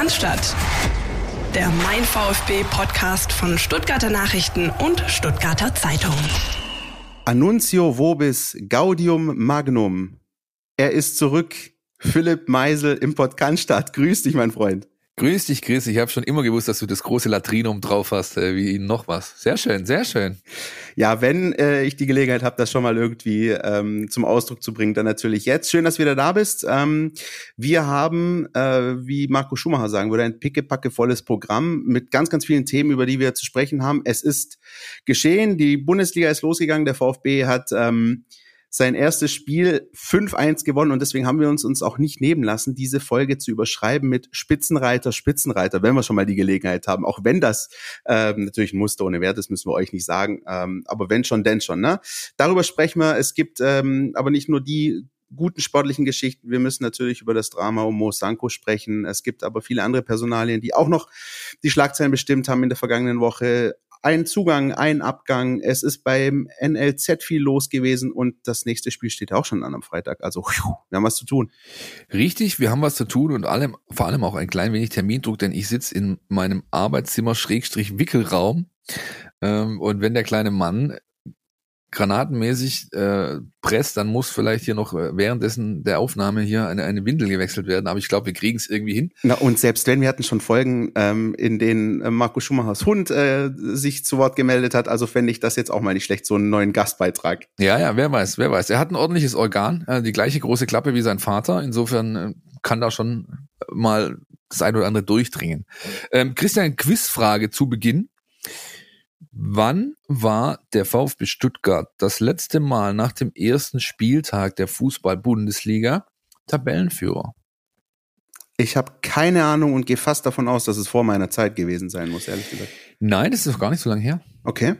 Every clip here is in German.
Cannstatt. Der Mein VfB Podcast von Stuttgarter Nachrichten und Stuttgarter Zeitung. Annunzio vobis gaudium magnum. Er ist zurück. Philipp Meisel im Podcast. Grüß dich, mein Freund. Grüß dich, Chris. Ich habe schon immer gewusst, dass du das große Latrinum drauf hast, äh, wie noch was. Sehr schön, sehr schön. Ja, wenn äh, ich die Gelegenheit habe, das schon mal irgendwie ähm, zum Ausdruck zu bringen, dann natürlich jetzt. Schön, dass du wieder da bist. Ähm, wir haben, äh, wie Marco Schumacher sagen würde, ein pickepackevolles Programm mit ganz, ganz vielen Themen, über die wir zu sprechen haben. Es ist geschehen, die Bundesliga ist losgegangen, der VfB hat ähm, sein erstes Spiel 5-1 gewonnen und deswegen haben wir uns uns auch nicht nehmen lassen, diese Folge zu überschreiben mit Spitzenreiter, Spitzenreiter, wenn wir schon mal die Gelegenheit haben, auch wenn das ähm, natürlich ein Muster ohne Wert ist, müssen wir euch nicht sagen, ähm, aber wenn schon, denn schon. Ne? Darüber sprechen wir. Es gibt ähm, aber nicht nur die guten sportlichen Geschichten. Wir müssen natürlich über das Drama um Mo Sanko sprechen. Es gibt aber viele andere Personalien, die auch noch die Schlagzeilen bestimmt haben in der vergangenen Woche ein Zugang, ein Abgang. Es ist beim NLZ viel los gewesen und das nächste Spiel steht auch schon an am Freitag. Also wir haben was zu tun. Richtig, wir haben was zu tun und allem, vor allem auch ein klein wenig Termindruck, denn ich sitze in meinem Arbeitszimmer Schrägstrich Wickelraum. Ähm, und wenn der kleine Mann granatenmäßig äh, presst, dann muss vielleicht hier noch äh, währenddessen der Aufnahme hier eine, eine Windel gewechselt werden. Aber ich glaube, wir kriegen es irgendwie hin. Na und selbst wenn wir hatten schon Folgen, ähm, in denen äh, Marco Schumachers Hund äh, sich zu Wort gemeldet hat, also fände ich das jetzt auch mal nicht schlecht, so einen neuen Gastbeitrag. Ja, ja, wer weiß, wer weiß. Er hat ein ordentliches Organ, äh, die gleiche große Klappe wie sein Vater. Insofern äh, kann da schon mal das ein oder andere durchdringen. Ähm, Christian, Quizfrage zu Beginn. Wann war der VfB Stuttgart das letzte Mal nach dem ersten Spieltag der Fußball-Bundesliga Tabellenführer? Ich habe keine Ahnung und gehe fast davon aus, dass es vor meiner Zeit gewesen sein muss, ehrlich gesagt. Nein, das ist noch gar nicht so lange her. Okay.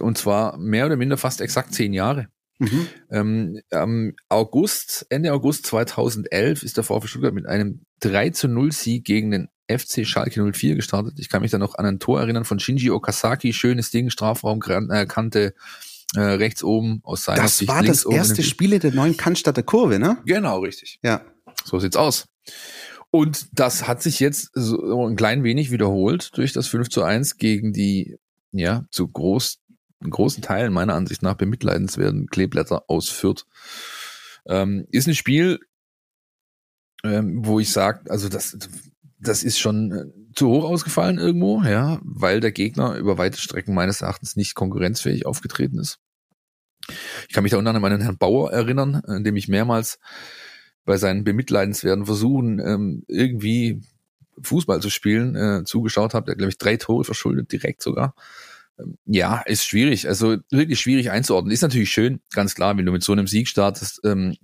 Und zwar mehr oder minder fast exakt zehn Jahre. Mhm. Ähm, am August, Ende August 2011 ist der VfB Stuttgart mit einem 3 zu 0 Sieg gegen den FC Schalke 04 gestartet. Ich kann mich da noch an ein Tor erinnern von Shinji Okazaki, schönes Ding, Strafraumkante äh, rechts oben aus seiner das Sicht. Das war das erste Spiel in der neuen Cannstatter Kurve, ne? Genau, richtig. Ja. So sieht's aus. Und das hat sich jetzt so ein klein wenig wiederholt durch das 5 zu 1 gegen die, ja, zu groß, großen Teilen meiner Ansicht nach bemitleidenswerten Kleeblätter aus Fürth. Ähm, ist ein Spiel, ähm, wo ich sage, also das das ist schon äh, zu hoch ausgefallen irgendwo, ja, weil der Gegner über weite Strecken meines Erachtens nicht konkurrenzfähig aufgetreten ist. Ich kann mich da unter anderem an den Herrn Bauer erinnern, in dem ich mehrmals bei seinen bemitleidenswerten Versuchen ähm, irgendwie Fußball zu spielen äh, zugeschaut habe. Der glaube ich drei Tore verschuldet direkt sogar. Ja, ist schwierig. Also wirklich schwierig einzuordnen. Ist natürlich schön, ganz klar, wenn du mit so einem Sieg startest, ähm,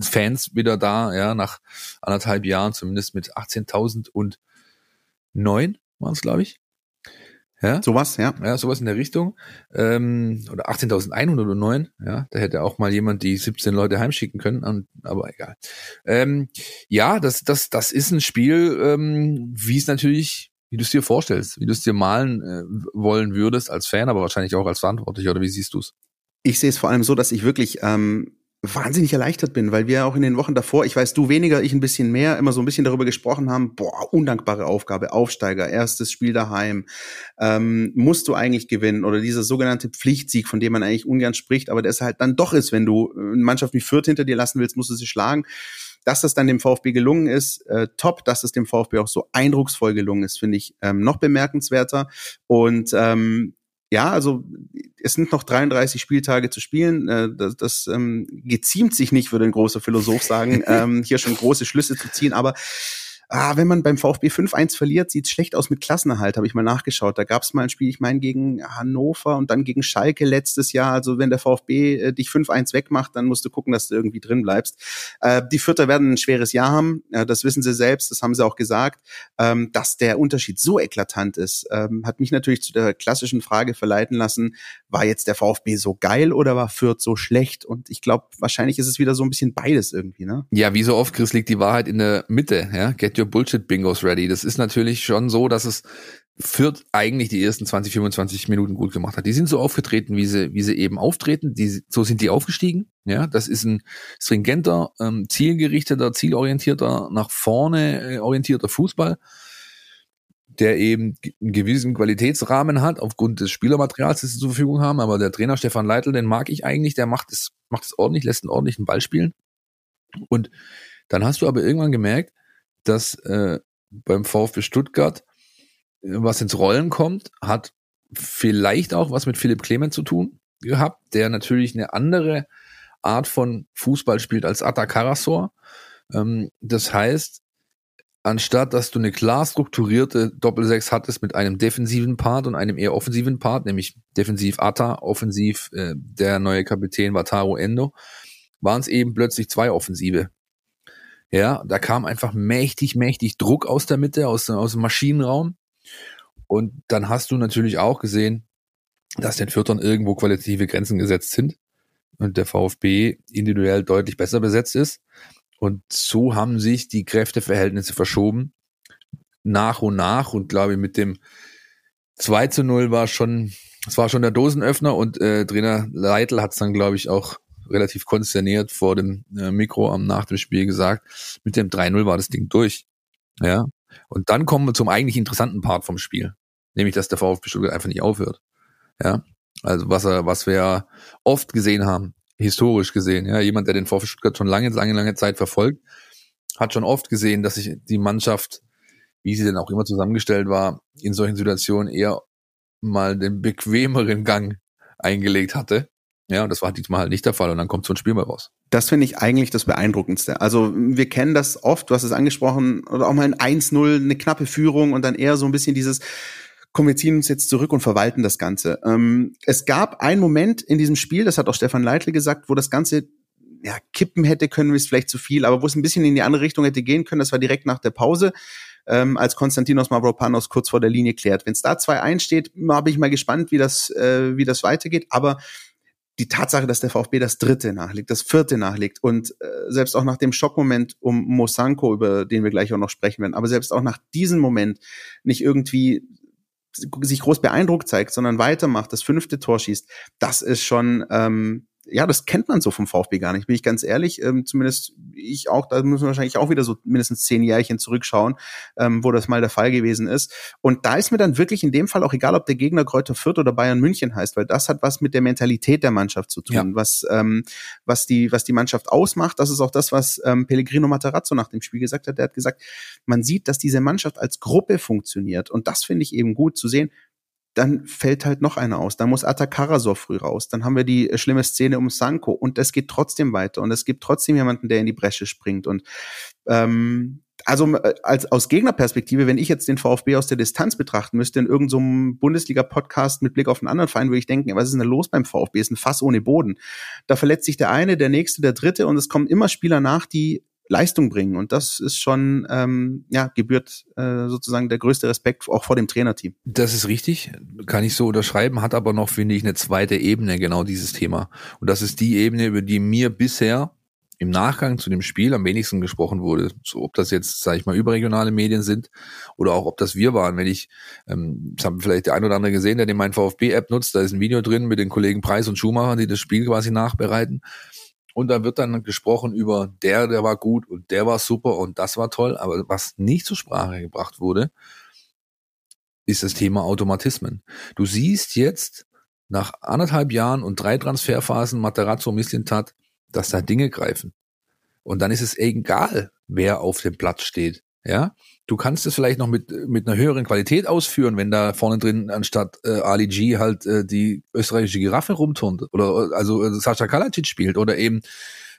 Fans wieder da, ja, nach anderthalb Jahren, zumindest mit 18.000 und neun waren es, glaube ich. Ja? Sowas, ja. Ja, sowas in der Richtung. Ähm, oder 18.109, ja. Da hätte auch mal jemand die 17 Leute heimschicken können, aber egal. Ähm, ja, das, das, das ist ein Spiel, ähm, wie es natürlich wie du es dir vorstellst, wie du es dir malen äh, wollen würdest als Fan, aber wahrscheinlich auch als Verantwortlicher, oder wie siehst du es? Ich sehe es vor allem so, dass ich wirklich ähm, wahnsinnig erleichtert bin, weil wir auch in den Wochen davor, ich weiß du weniger, ich ein bisschen mehr, immer so ein bisschen darüber gesprochen haben, boah, undankbare Aufgabe, Aufsteiger, erstes Spiel daheim, ähm, musst du eigentlich gewinnen oder dieser sogenannte Pflichtsieg, von dem man eigentlich ungern spricht, aber der es halt dann doch ist, wenn du eine Mannschaft wie Fürth hinter dir lassen willst, musst du sie schlagen. Dass das dann dem VfB gelungen ist, äh, top. Dass es dem VfB auch so eindrucksvoll gelungen ist, finde ich ähm, noch bemerkenswerter. Und ähm, ja, also es sind noch 33 Spieltage zu spielen. Äh, das das ähm, geziemt sich nicht, würde ein großer Philosoph sagen, ähm, hier schon große Schlüsse zu ziehen. Aber ah, wenn man beim VfB 5-1 verliert, sieht's schlecht aus mit Klassenerhalt, habe ich mal nachgeschaut. Da gab's mal ein Spiel, ich meine, gegen Hannover und dann gegen Schalke letztes Jahr. Also wenn der VfB äh, dich 5-1 wegmacht, dann musst du gucken, dass du irgendwie drin bleibst. Äh, die Vierter werden ein schweres Jahr haben, äh, das wissen sie selbst, das haben sie auch gesagt. Ähm, dass der Unterschied so eklatant ist, ähm, hat mich natürlich zu der klassischen Frage verleiten lassen, war jetzt der VfB so geil oder war Fürth so schlecht? Und ich glaube, wahrscheinlich ist es wieder so ein bisschen beides irgendwie, ne? Ja, wie so oft, Chris, liegt die Wahrheit in der Mitte, ja. Get your Bullshit-Bingos ready. Das ist natürlich schon so, dass es Fürth eigentlich die ersten 20, 25 Minuten gut gemacht hat. Die sind so aufgetreten, wie sie, wie sie eben auftreten. Die, so sind die aufgestiegen. Ja, das ist ein stringenter, ähm, zielgerichteter, zielorientierter, nach vorne äh, orientierter Fußball. Der eben einen gewissen Qualitätsrahmen hat, aufgrund des Spielermaterials, das sie zur Verfügung haben. Aber der Trainer Stefan Leitl, den mag ich eigentlich, der macht es, macht es ordentlich, lässt einen ordentlichen Ball spielen. Und dann hast du aber irgendwann gemerkt, dass äh, beim VfB Stuttgart äh, was ins Rollen kommt, hat vielleicht auch was mit Philipp Clement zu tun gehabt, der natürlich eine andere Art von Fußball spielt als Atta Karasor. Ähm, das heißt, anstatt dass du eine klar strukturierte Doppelsechs hattest mit einem defensiven Part und einem eher offensiven Part, nämlich defensiv Atta, offensiv äh, der neue Kapitän Wataru Endo, waren es eben plötzlich zwei Offensive. Ja, da kam einfach mächtig, mächtig Druck aus der Mitte, aus, aus dem Maschinenraum. Und dann hast du natürlich auch gesehen, dass den Viertern irgendwo qualitative Grenzen gesetzt sind und der VfB individuell deutlich besser besetzt ist. Und so haben sich die Kräfteverhältnisse verschoben. Nach und nach und glaube ich mit dem 2 zu 0 war schon, es war schon der Dosenöffner und äh, Trainer Leitl hat es dann glaube ich auch relativ konsterniert vor dem äh, Mikro am nach dem Spiel gesagt. Mit dem 3-0 war das Ding durch. Ja. Und dann kommen wir zum eigentlich interessanten Part vom Spiel. Nämlich, dass der VfB Stuttgart einfach nicht aufhört. Ja. Also was er, was wir oft gesehen haben, historisch gesehen, ja, jemand, der den VfB Stuttgart schon lange, lange, lange Zeit verfolgt, hat schon oft gesehen, dass sich die Mannschaft, wie sie denn auch immer zusammengestellt war, in solchen Situationen eher mal den bequemeren Gang eingelegt hatte. Ja, und das war diesmal halt nicht der Fall und dann kommt so ein Spiel mal raus. Das finde ich eigentlich das Beeindruckendste. Also wir kennen das oft, du hast es angesprochen, oder auch mal ein 1-0, eine knappe Führung und dann eher so ein bisschen dieses, komm, wir ziehen uns jetzt zurück und verwalten das Ganze. Ähm, es gab einen Moment in diesem Spiel, das hat auch Stefan Leitl gesagt, wo das Ganze ja, kippen hätte können, ist vielleicht zu viel, aber wo es ein bisschen in die andere Richtung hätte gehen können, das war direkt nach der Pause, ähm, als Konstantinos Mavropanos kurz vor der Linie klärt. Wenn es da 2-1 steht, habe ich mal gespannt, wie das, äh, wie das weitergeht, aber die Tatsache, dass der VfB das dritte nachlegt, das vierte nachlegt und äh, selbst auch nach dem Schockmoment um Mosanko, über den wir gleich auch noch sprechen werden, aber selbst auch nach diesem Moment nicht irgendwie sich groß beeindruckt zeigt, sondern weitermacht, das fünfte Tor schießt, das ist schon, ähm, ja, das kennt man so vom VfB gar nicht, bin ich ganz ehrlich. Ähm, zumindest ich auch, da müssen wir wahrscheinlich auch wieder so mindestens zehn Jährchen zurückschauen, ähm, wo das mal der Fall gewesen ist. Und da ist mir dann wirklich in dem Fall auch egal, ob der Gegner Kräuter Fürth oder Bayern München heißt, weil das hat was mit der Mentalität der Mannschaft zu tun, ja. was, ähm, was, die, was die Mannschaft ausmacht. Das ist auch das, was ähm, Pellegrino Matarazzo nach dem Spiel gesagt hat. Der hat gesagt, man sieht, dass diese Mannschaft als Gruppe funktioniert. Und das finde ich eben gut zu sehen dann fällt halt noch einer aus. Dann muss Atakarasov früh raus. Dann haben wir die äh, schlimme Szene um Sanko und es geht trotzdem weiter und es gibt trotzdem jemanden, der in die Bresche springt und ähm, also äh, als aus Gegnerperspektive, wenn ich jetzt den VfB aus der Distanz betrachten müsste in irgendeinem so Bundesliga-Podcast mit Blick auf einen anderen Verein, würde ich denken, was ist denn los beim VfB? Ist ein Fass ohne Boden. Da verletzt sich der eine, der nächste, der dritte und es kommen immer Spieler nach, die Leistung bringen. Und das ist schon, ähm, ja, gebührt äh, sozusagen der größte Respekt auch vor dem Trainerteam. Das ist richtig, kann ich so unterschreiben, hat aber noch, finde ich, eine zweite Ebene, genau dieses Thema. Und das ist die Ebene, über die mir bisher im Nachgang zu dem Spiel am wenigsten gesprochen wurde. So, ob das jetzt, sage ich mal, überregionale Medien sind oder auch ob das wir waren. Wenn ich, ähm, das haben vielleicht der ein oder andere gesehen, der den mein VfB-App nutzt, da ist ein Video drin mit den Kollegen Preis und Schumacher, die das Spiel quasi nachbereiten. Und da wird dann gesprochen über der, der war gut und der war super und das war toll. Aber was nicht zur Sprache gebracht wurde, ist das Thema Automatismen. Du siehst jetzt nach anderthalb Jahren und drei Transferphasen Materazzo Mislintat, dass da Dinge greifen. Und dann ist es egal, wer auf dem Platz steht. Ja, du kannst es vielleicht noch mit mit einer höheren Qualität ausführen, wenn da vorne drin anstatt äh, Ali G halt äh, die österreichische Giraffe rumturnt oder also äh, Sascha Kalacic spielt oder eben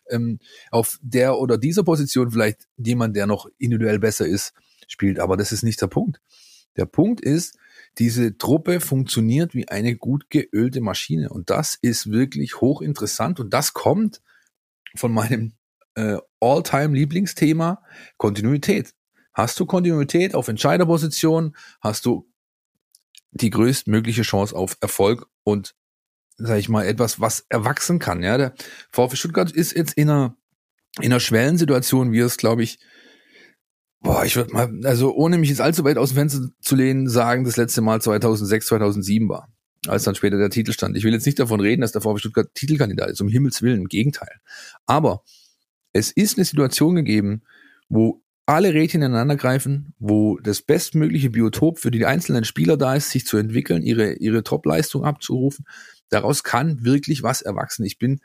ähm, auf der oder dieser Position vielleicht jemand, der noch individuell besser ist, spielt. Aber das ist nicht der Punkt. Der Punkt ist, diese Truppe funktioniert wie eine gut geölte Maschine und das ist wirklich hochinteressant und das kommt von meinem äh, All-Time-Lieblingsthema Kontinuität. Hast du Kontinuität auf Entscheiderposition, hast du die größtmögliche Chance auf Erfolg und sag ich mal etwas, was erwachsen kann. Ja, der VfB Stuttgart ist jetzt in einer in einer Schwellensituation, wie es glaube ich Boah, ich würde mal, also ohne mich jetzt allzu weit aus dem Fenster zu lehnen, sagen, das letzte Mal 2006, 2007 war, als dann später der Titel stand. Ich will jetzt nicht davon reden, dass der VfB Stuttgart Titelkandidat ist, um Himmels Willen, im Gegenteil. Aber es ist eine Situation gegeben, wo alle Rädchen ineinander greifen, wo das bestmögliche Biotop für die einzelnen Spieler da ist, sich zu entwickeln, ihre, ihre Top-Leistung abzurufen. Daraus kann wirklich was erwachsen. Ich bin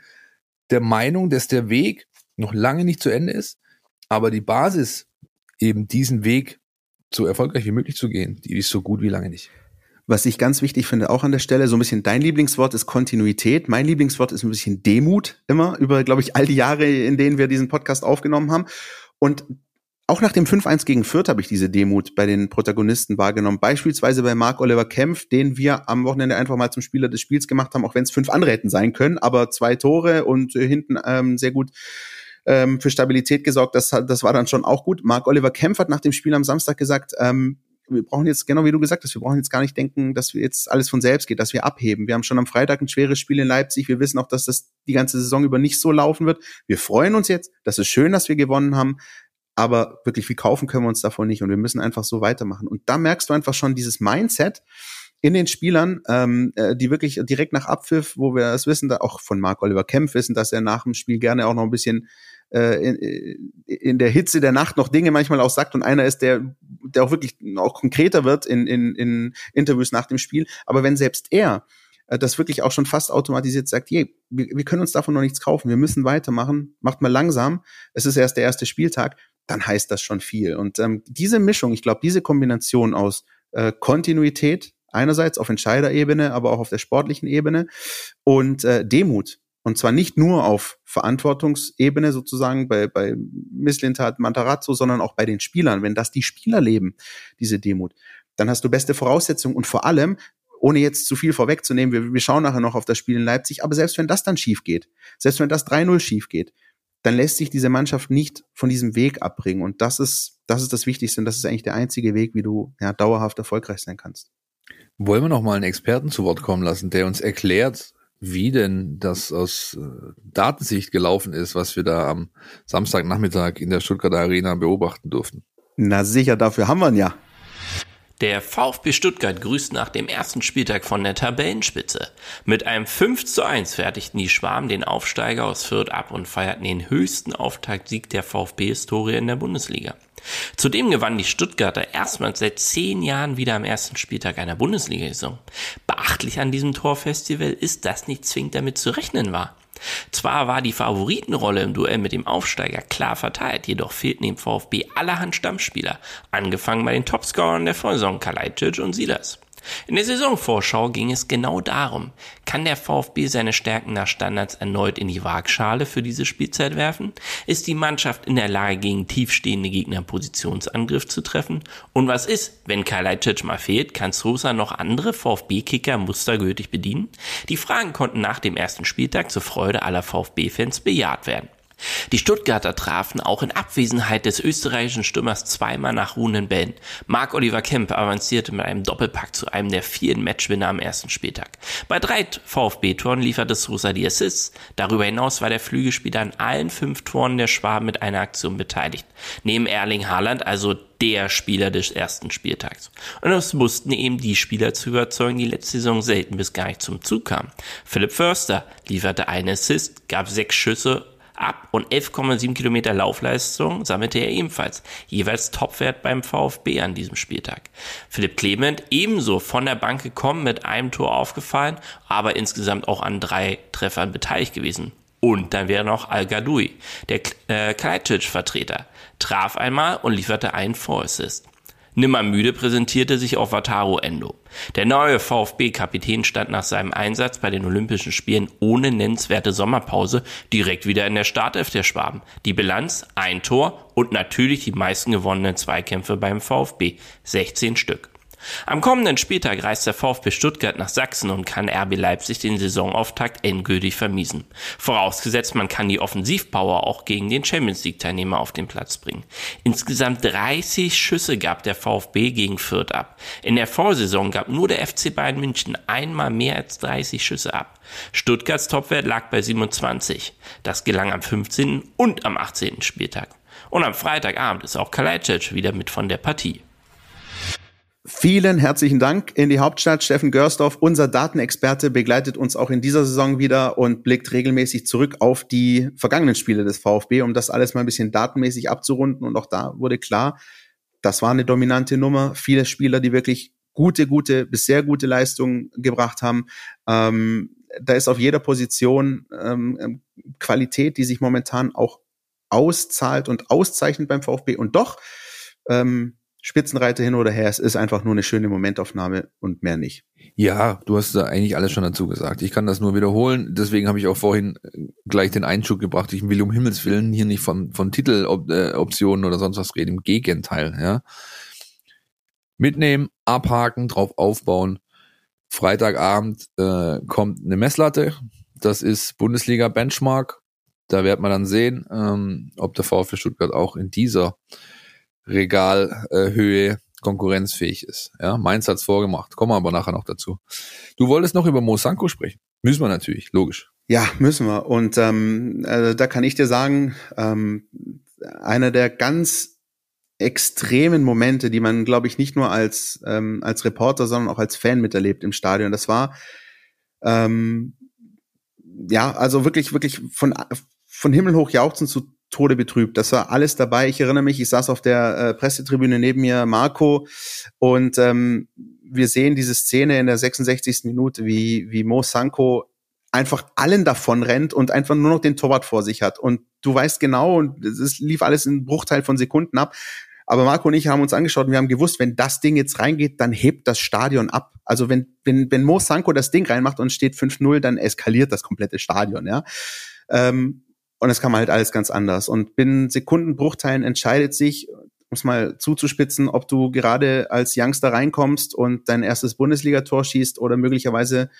der Meinung, dass der Weg noch lange nicht zu Ende ist, aber die Basis, eben diesen Weg so erfolgreich wie möglich zu gehen, die ist so gut wie lange nicht. Was ich ganz wichtig finde, auch an der Stelle, so ein bisschen dein Lieblingswort ist Kontinuität. Mein Lieblingswort ist ein bisschen Demut immer über, glaube ich, all die Jahre, in denen wir diesen Podcast aufgenommen haben. Und auch nach dem 5-1 gegen Fürth habe ich diese Demut bei den Protagonisten wahrgenommen. Beispielsweise bei Marc Oliver Kempf, den wir am Wochenende einfach mal zum Spieler des Spiels gemacht haben, auch wenn es fünf andere hätten sein können, aber zwei Tore und äh, hinten ähm, sehr gut ähm, für Stabilität gesorgt. Das, das war dann schon auch gut. Marc Oliver Kempf hat nach dem Spiel am Samstag gesagt, ähm, wir brauchen jetzt, genau wie du gesagt hast, wir brauchen jetzt gar nicht denken, dass wir jetzt alles von selbst geht, dass wir abheben. Wir haben schon am Freitag ein schweres Spiel in Leipzig. Wir wissen auch, dass das die ganze Saison über nicht so laufen wird. Wir freuen uns jetzt. Das ist schön, dass wir gewonnen haben. Aber wirklich viel kaufen können wir uns davon nicht und wir müssen einfach so weitermachen. Und da merkst du einfach schon dieses Mindset in den Spielern, ähm, äh, die wirklich direkt nach Abpfiff, wo wir es wissen, da auch von Mark Oliver Kempf wissen, dass er nach dem Spiel gerne auch noch ein bisschen äh, in, in der Hitze der Nacht noch Dinge manchmal auch sagt und einer ist, der, der auch wirklich auch konkreter wird in, in, in Interviews nach dem Spiel. Aber wenn selbst er äh, das wirklich auch schon fast automatisiert sagt, je, wir, wir können uns davon noch nichts kaufen, wir müssen weitermachen, macht mal langsam, es ist erst der erste Spieltag, dann heißt das schon viel. Und ähm, diese Mischung, ich glaube, diese Kombination aus äh, Kontinuität, einerseits auf Entscheiderebene, aber auch auf der sportlichen Ebene und äh, Demut, und zwar nicht nur auf Verantwortungsebene sozusagen bei, bei Misslintat, Mantarazzo, sondern auch bei den Spielern. Wenn das die Spieler leben, diese Demut, dann hast du beste Voraussetzungen und vor allem, ohne jetzt zu viel vorwegzunehmen, wir, wir schauen nachher noch auf das Spiel in Leipzig, aber selbst wenn das dann schief geht, selbst wenn das 3-0 schief geht, dann lässt sich diese Mannschaft nicht von diesem Weg abbringen. Und das ist, das ist das Wichtigste und das ist eigentlich der einzige Weg, wie du ja, dauerhaft erfolgreich sein kannst. Wollen wir noch mal einen Experten zu Wort kommen lassen, der uns erklärt, wie denn das aus äh, Datensicht gelaufen ist, was wir da am Samstagnachmittag in der Stuttgarter Arena beobachten durften. Na sicher, dafür haben wir ihn ja. Der VfB Stuttgart grüßt nach dem ersten Spieltag von der Tabellenspitze. Mit einem 5 zu 1 fertigten die Schwarm den Aufsteiger aus Fürth ab und feierten den höchsten Auftaktsieg der VfB-Historie in der Bundesliga. Zudem gewannen die Stuttgarter erstmals seit zehn Jahren wieder am ersten Spieltag einer Bundesliga-Saison. Beachtlich an diesem Torfestival ist, dass nicht zwingend damit zu rechnen war. Zwar war die Favoritenrolle im Duell mit dem Aufsteiger klar verteilt, jedoch fehlten dem VfB allerhand Stammspieler, angefangen bei den Topscorern der Vorsaison Kalajdzic und Silas. In der Saisonvorschau ging es genau darum, kann der VfB seine Stärken nach Standards erneut in die Waagschale für diese Spielzeit werfen? Ist die Mannschaft in der Lage, gegen tiefstehende Gegner Positionsangriff zu treffen? Und was ist, wenn Kalajdzic mal fehlt, kann Sosa noch andere VfB-Kicker mustergültig bedienen? Die Fragen konnten nach dem ersten Spieltag zur Freude aller VfB-Fans bejaht werden. Die Stuttgarter trafen auch in Abwesenheit des österreichischen Stürmers zweimal nach ruhenden Bällen. Marc-Oliver Kemp avancierte mit einem Doppelpack zu einem der vielen Matchwinner am ersten Spieltag. Bei drei VfB-Toren lieferte Sosa die Assists. Darüber hinaus war der Flügelspieler an allen fünf Toren der Schwaben mit einer Aktion beteiligt. Neben Erling Haaland also der Spieler des ersten Spieltags. Und es mussten eben die Spieler zu überzeugen, die letzte Saison selten bis gar nicht zum Zug kamen. Philipp Förster lieferte einen Assist, gab sechs Schüsse ab und 11,7 Kilometer Laufleistung sammelte er ebenfalls, jeweils Topwert beim VfB an diesem Spieltag. Philipp Clement ebenso von der Bank gekommen, mit einem Tor aufgefallen, aber insgesamt auch an drei Treffern beteiligt gewesen. Und dann wäre noch Al-Gadoui, der äh, Kalajdzic-Vertreter, traf einmal und lieferte einen Vorassist. Nimmer müde präsentierte sich auch Wataru Endo. Der neue VfB-Kapitän stand nach seinem Einsatz bei den Olympischen Spielen ohne nennenswerte Sommerpause direkt wieder in der Startelf der Schwaben. Die Bilanz ein Tor und natürlich die meisten gewonnenen Zweikämpfe beim VfB, 16 Stück. Am kommenden Spieltag reist der VfB Stuttgart nach Sachsen und kann RB Leipzig den Saisonauftakt endgültig vermiesen. Vorausgesetzt, man kann die Offensivpower auch gegen den Champions League Teilnehmer auf den Platz bringen. Insgesamt 30 Schüsse gab der VfB gegen Fürth ab. In der Vorsaison gab nur der FC Bayern München einmal mehr als 30 Schüsse ab. Stuttgarts Topwert lag bei 27. Das gelang am 15. und am 18. Spieltag. Und am Freitagabend ist auch Kalajdzic wieder mit von der Partie. Vielen herzlichen Dank in die Hauptstadt. Steffen Görsdorf, unser Datenexperte, begleitet uns auch in dieser Saison wieder und blickt regelmäßig zurück auf die vergangenen Spiele des VfB, um das alles mal ein bisschen datenmäßig abzurunden. Und auch da wurde klar, das war eine dominante Nummer. Viele Spieler, die wirklich gute, gute bis sehr gute Leistungen gebracht haben. Ähm, da ist auf jeder Position ähm, Qualität, die sich momentan auch auszahlt und auszeichnet beim VfB. Und doch ähm, Spitzenreiter hin oder her, es ist einfach nur eine schöne Momentaufnahme und mehr nicht. Ja, du hast da eigentlich alles schon dazu gesagt. Ich kann das nur wiederholen. Deswegen habe ich auch vorhin äh, gleich den Einschub gebracht. Ich will um Himmels Willen hier nicht von, von Titeloptionen oder sonst was reden. Im Gegenteil, ja. Mitnehmen, abhaken, drauf aufbauen. Freitagabend äh, kommt eine Messlatte. Das ist Bundesliga Benchmark. Da wird man dann sehen, ähm, ob der VfB Stuttgart auch in dieser Regalhöhe konkurrenzfähig ist. Ja, Mainz hat's vorgemacht. Kommen wir aber nachher noch dazu. Du wolltest noch über Mosanko sprechen. Müssen wir natürlich, logisch. Ja, müssen wir. Und ähm, äh, da kann ich dir sagen, ähm, einer der ganz extremen Momente, die man, glaube ich, nicht nur als ähm, als Reporter, sondern auch als Fan miterlebt im Stadion. Das war ähm, ja, also wirklich, wirklich von von Himmel hoch jauchzen zu Tode betrübt. Das war alles dabei. Ich erinnere mich, ich saß auf der äh, Pressetribüne neben mir, Marco, und ähm, wir sehen diese Szene in der 66. Minute, wie, wie Mo Sanko einfach allen davon rennt und einfach nur noch den Torwart vor sich hat. Und du weißt genau, und es lief alles in Bruchteil von Sekunden ab. Aber Marco und ich haben uns angeschaut und wir haben gewusst, wenn das Ding jetzt reingeht, dann hebt das Stadion ab. Also wenn, wenn, wenn Mo Sanko das Ding reinmacht und steht 5-0, dann eskaliert das komplette Stadion, ja. Ähm, und es kam halt alles ganz anders. Und binnen Sekundenbruchteilen entscheidet sich, um es mal zuzuspitzen, ob du gerade als Youngster reinkommst und dein erstes Bundesligator schießt oder möglicherweise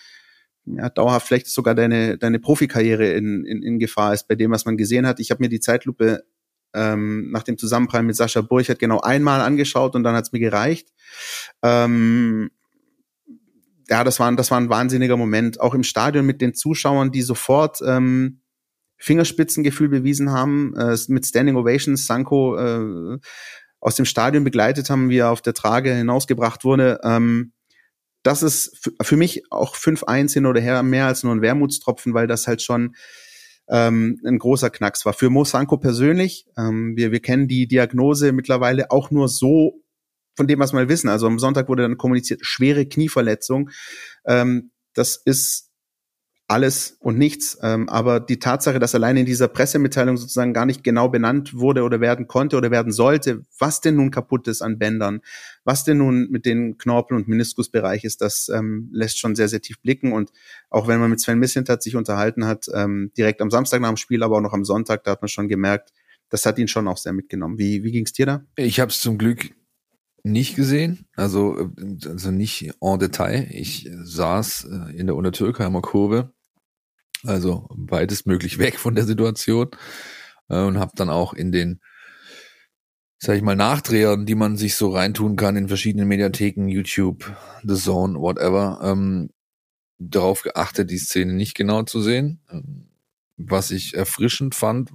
ja, dauerhaft vielleicht sogar deine, deine Profikarriere in, in, in Gefahr ist bei dem, was man gesehen hat. Ich habe mir die Zeitlupe ähm, nach dem Zusammenprall mit Sascha Burchert genau einmal angeschaut und dann hat's mir gereicht. Ähm, ja, das war, das war ein wahnsinniger Moment. Auch im Stadion mit den Zuschauern, die sofort ähm, Fingerspitzengefühl bewiesen haben, äh, mit Standing Ovations Sanko äh, aus dem Stadion begleitet haben, wie er auf der Trage hinausgebracht wurde. Ähm, das ist für mich auch 5-1 hin oder her mehr als nur ein Wermutstropfen, weil das halt schon ähm, ein großer Knacks war. Für Mo Sanko persönlich, ähm, wir, wir kennen die Diagnose mittlerweile auch nur so von dem, was wir wissen. Also am Sonntag wurde dann kommuniziert, schwere Knieverletzung. Ähm, das ist alles und nichts. Ähm, aber die Tatsache, dass allein in dieser Pressemitteilung sozusagen gar nicht genau benannt wurde oder werden konnte oder werden sollte, was denn nun kaputt ist an Bändern, was denn nun mit den Knorpel- und Meniskusbereich ist, das ähm, lässt schon sehr, sehr tief blicken. Und auch wenn man mit Sven Mislintat sich unterhalten hat, ähm, direkt am Samstag nach dem Spiel, aber auch noch am Sonntag, da hat man schon gemerkt, das hat ihn schon auch sehr mitgenommen. Wie, wie ging es dir da? Ich habe es zum Glück nicht gesehen, also, also nicht en Detail. Ich saß äh, in der Untertürkheimer Kurve also beides möglich weg von der Situation äh, und habe dann auch in den sag ich mal, Nachdrehern, die man sich so reintun kann in verschiedenen Mediatheken, YouTube, The Zone, whatever, ähm, darauf geachtet, die Szene nicht genau zu sehen. Ähm, was ich erfrischend fand,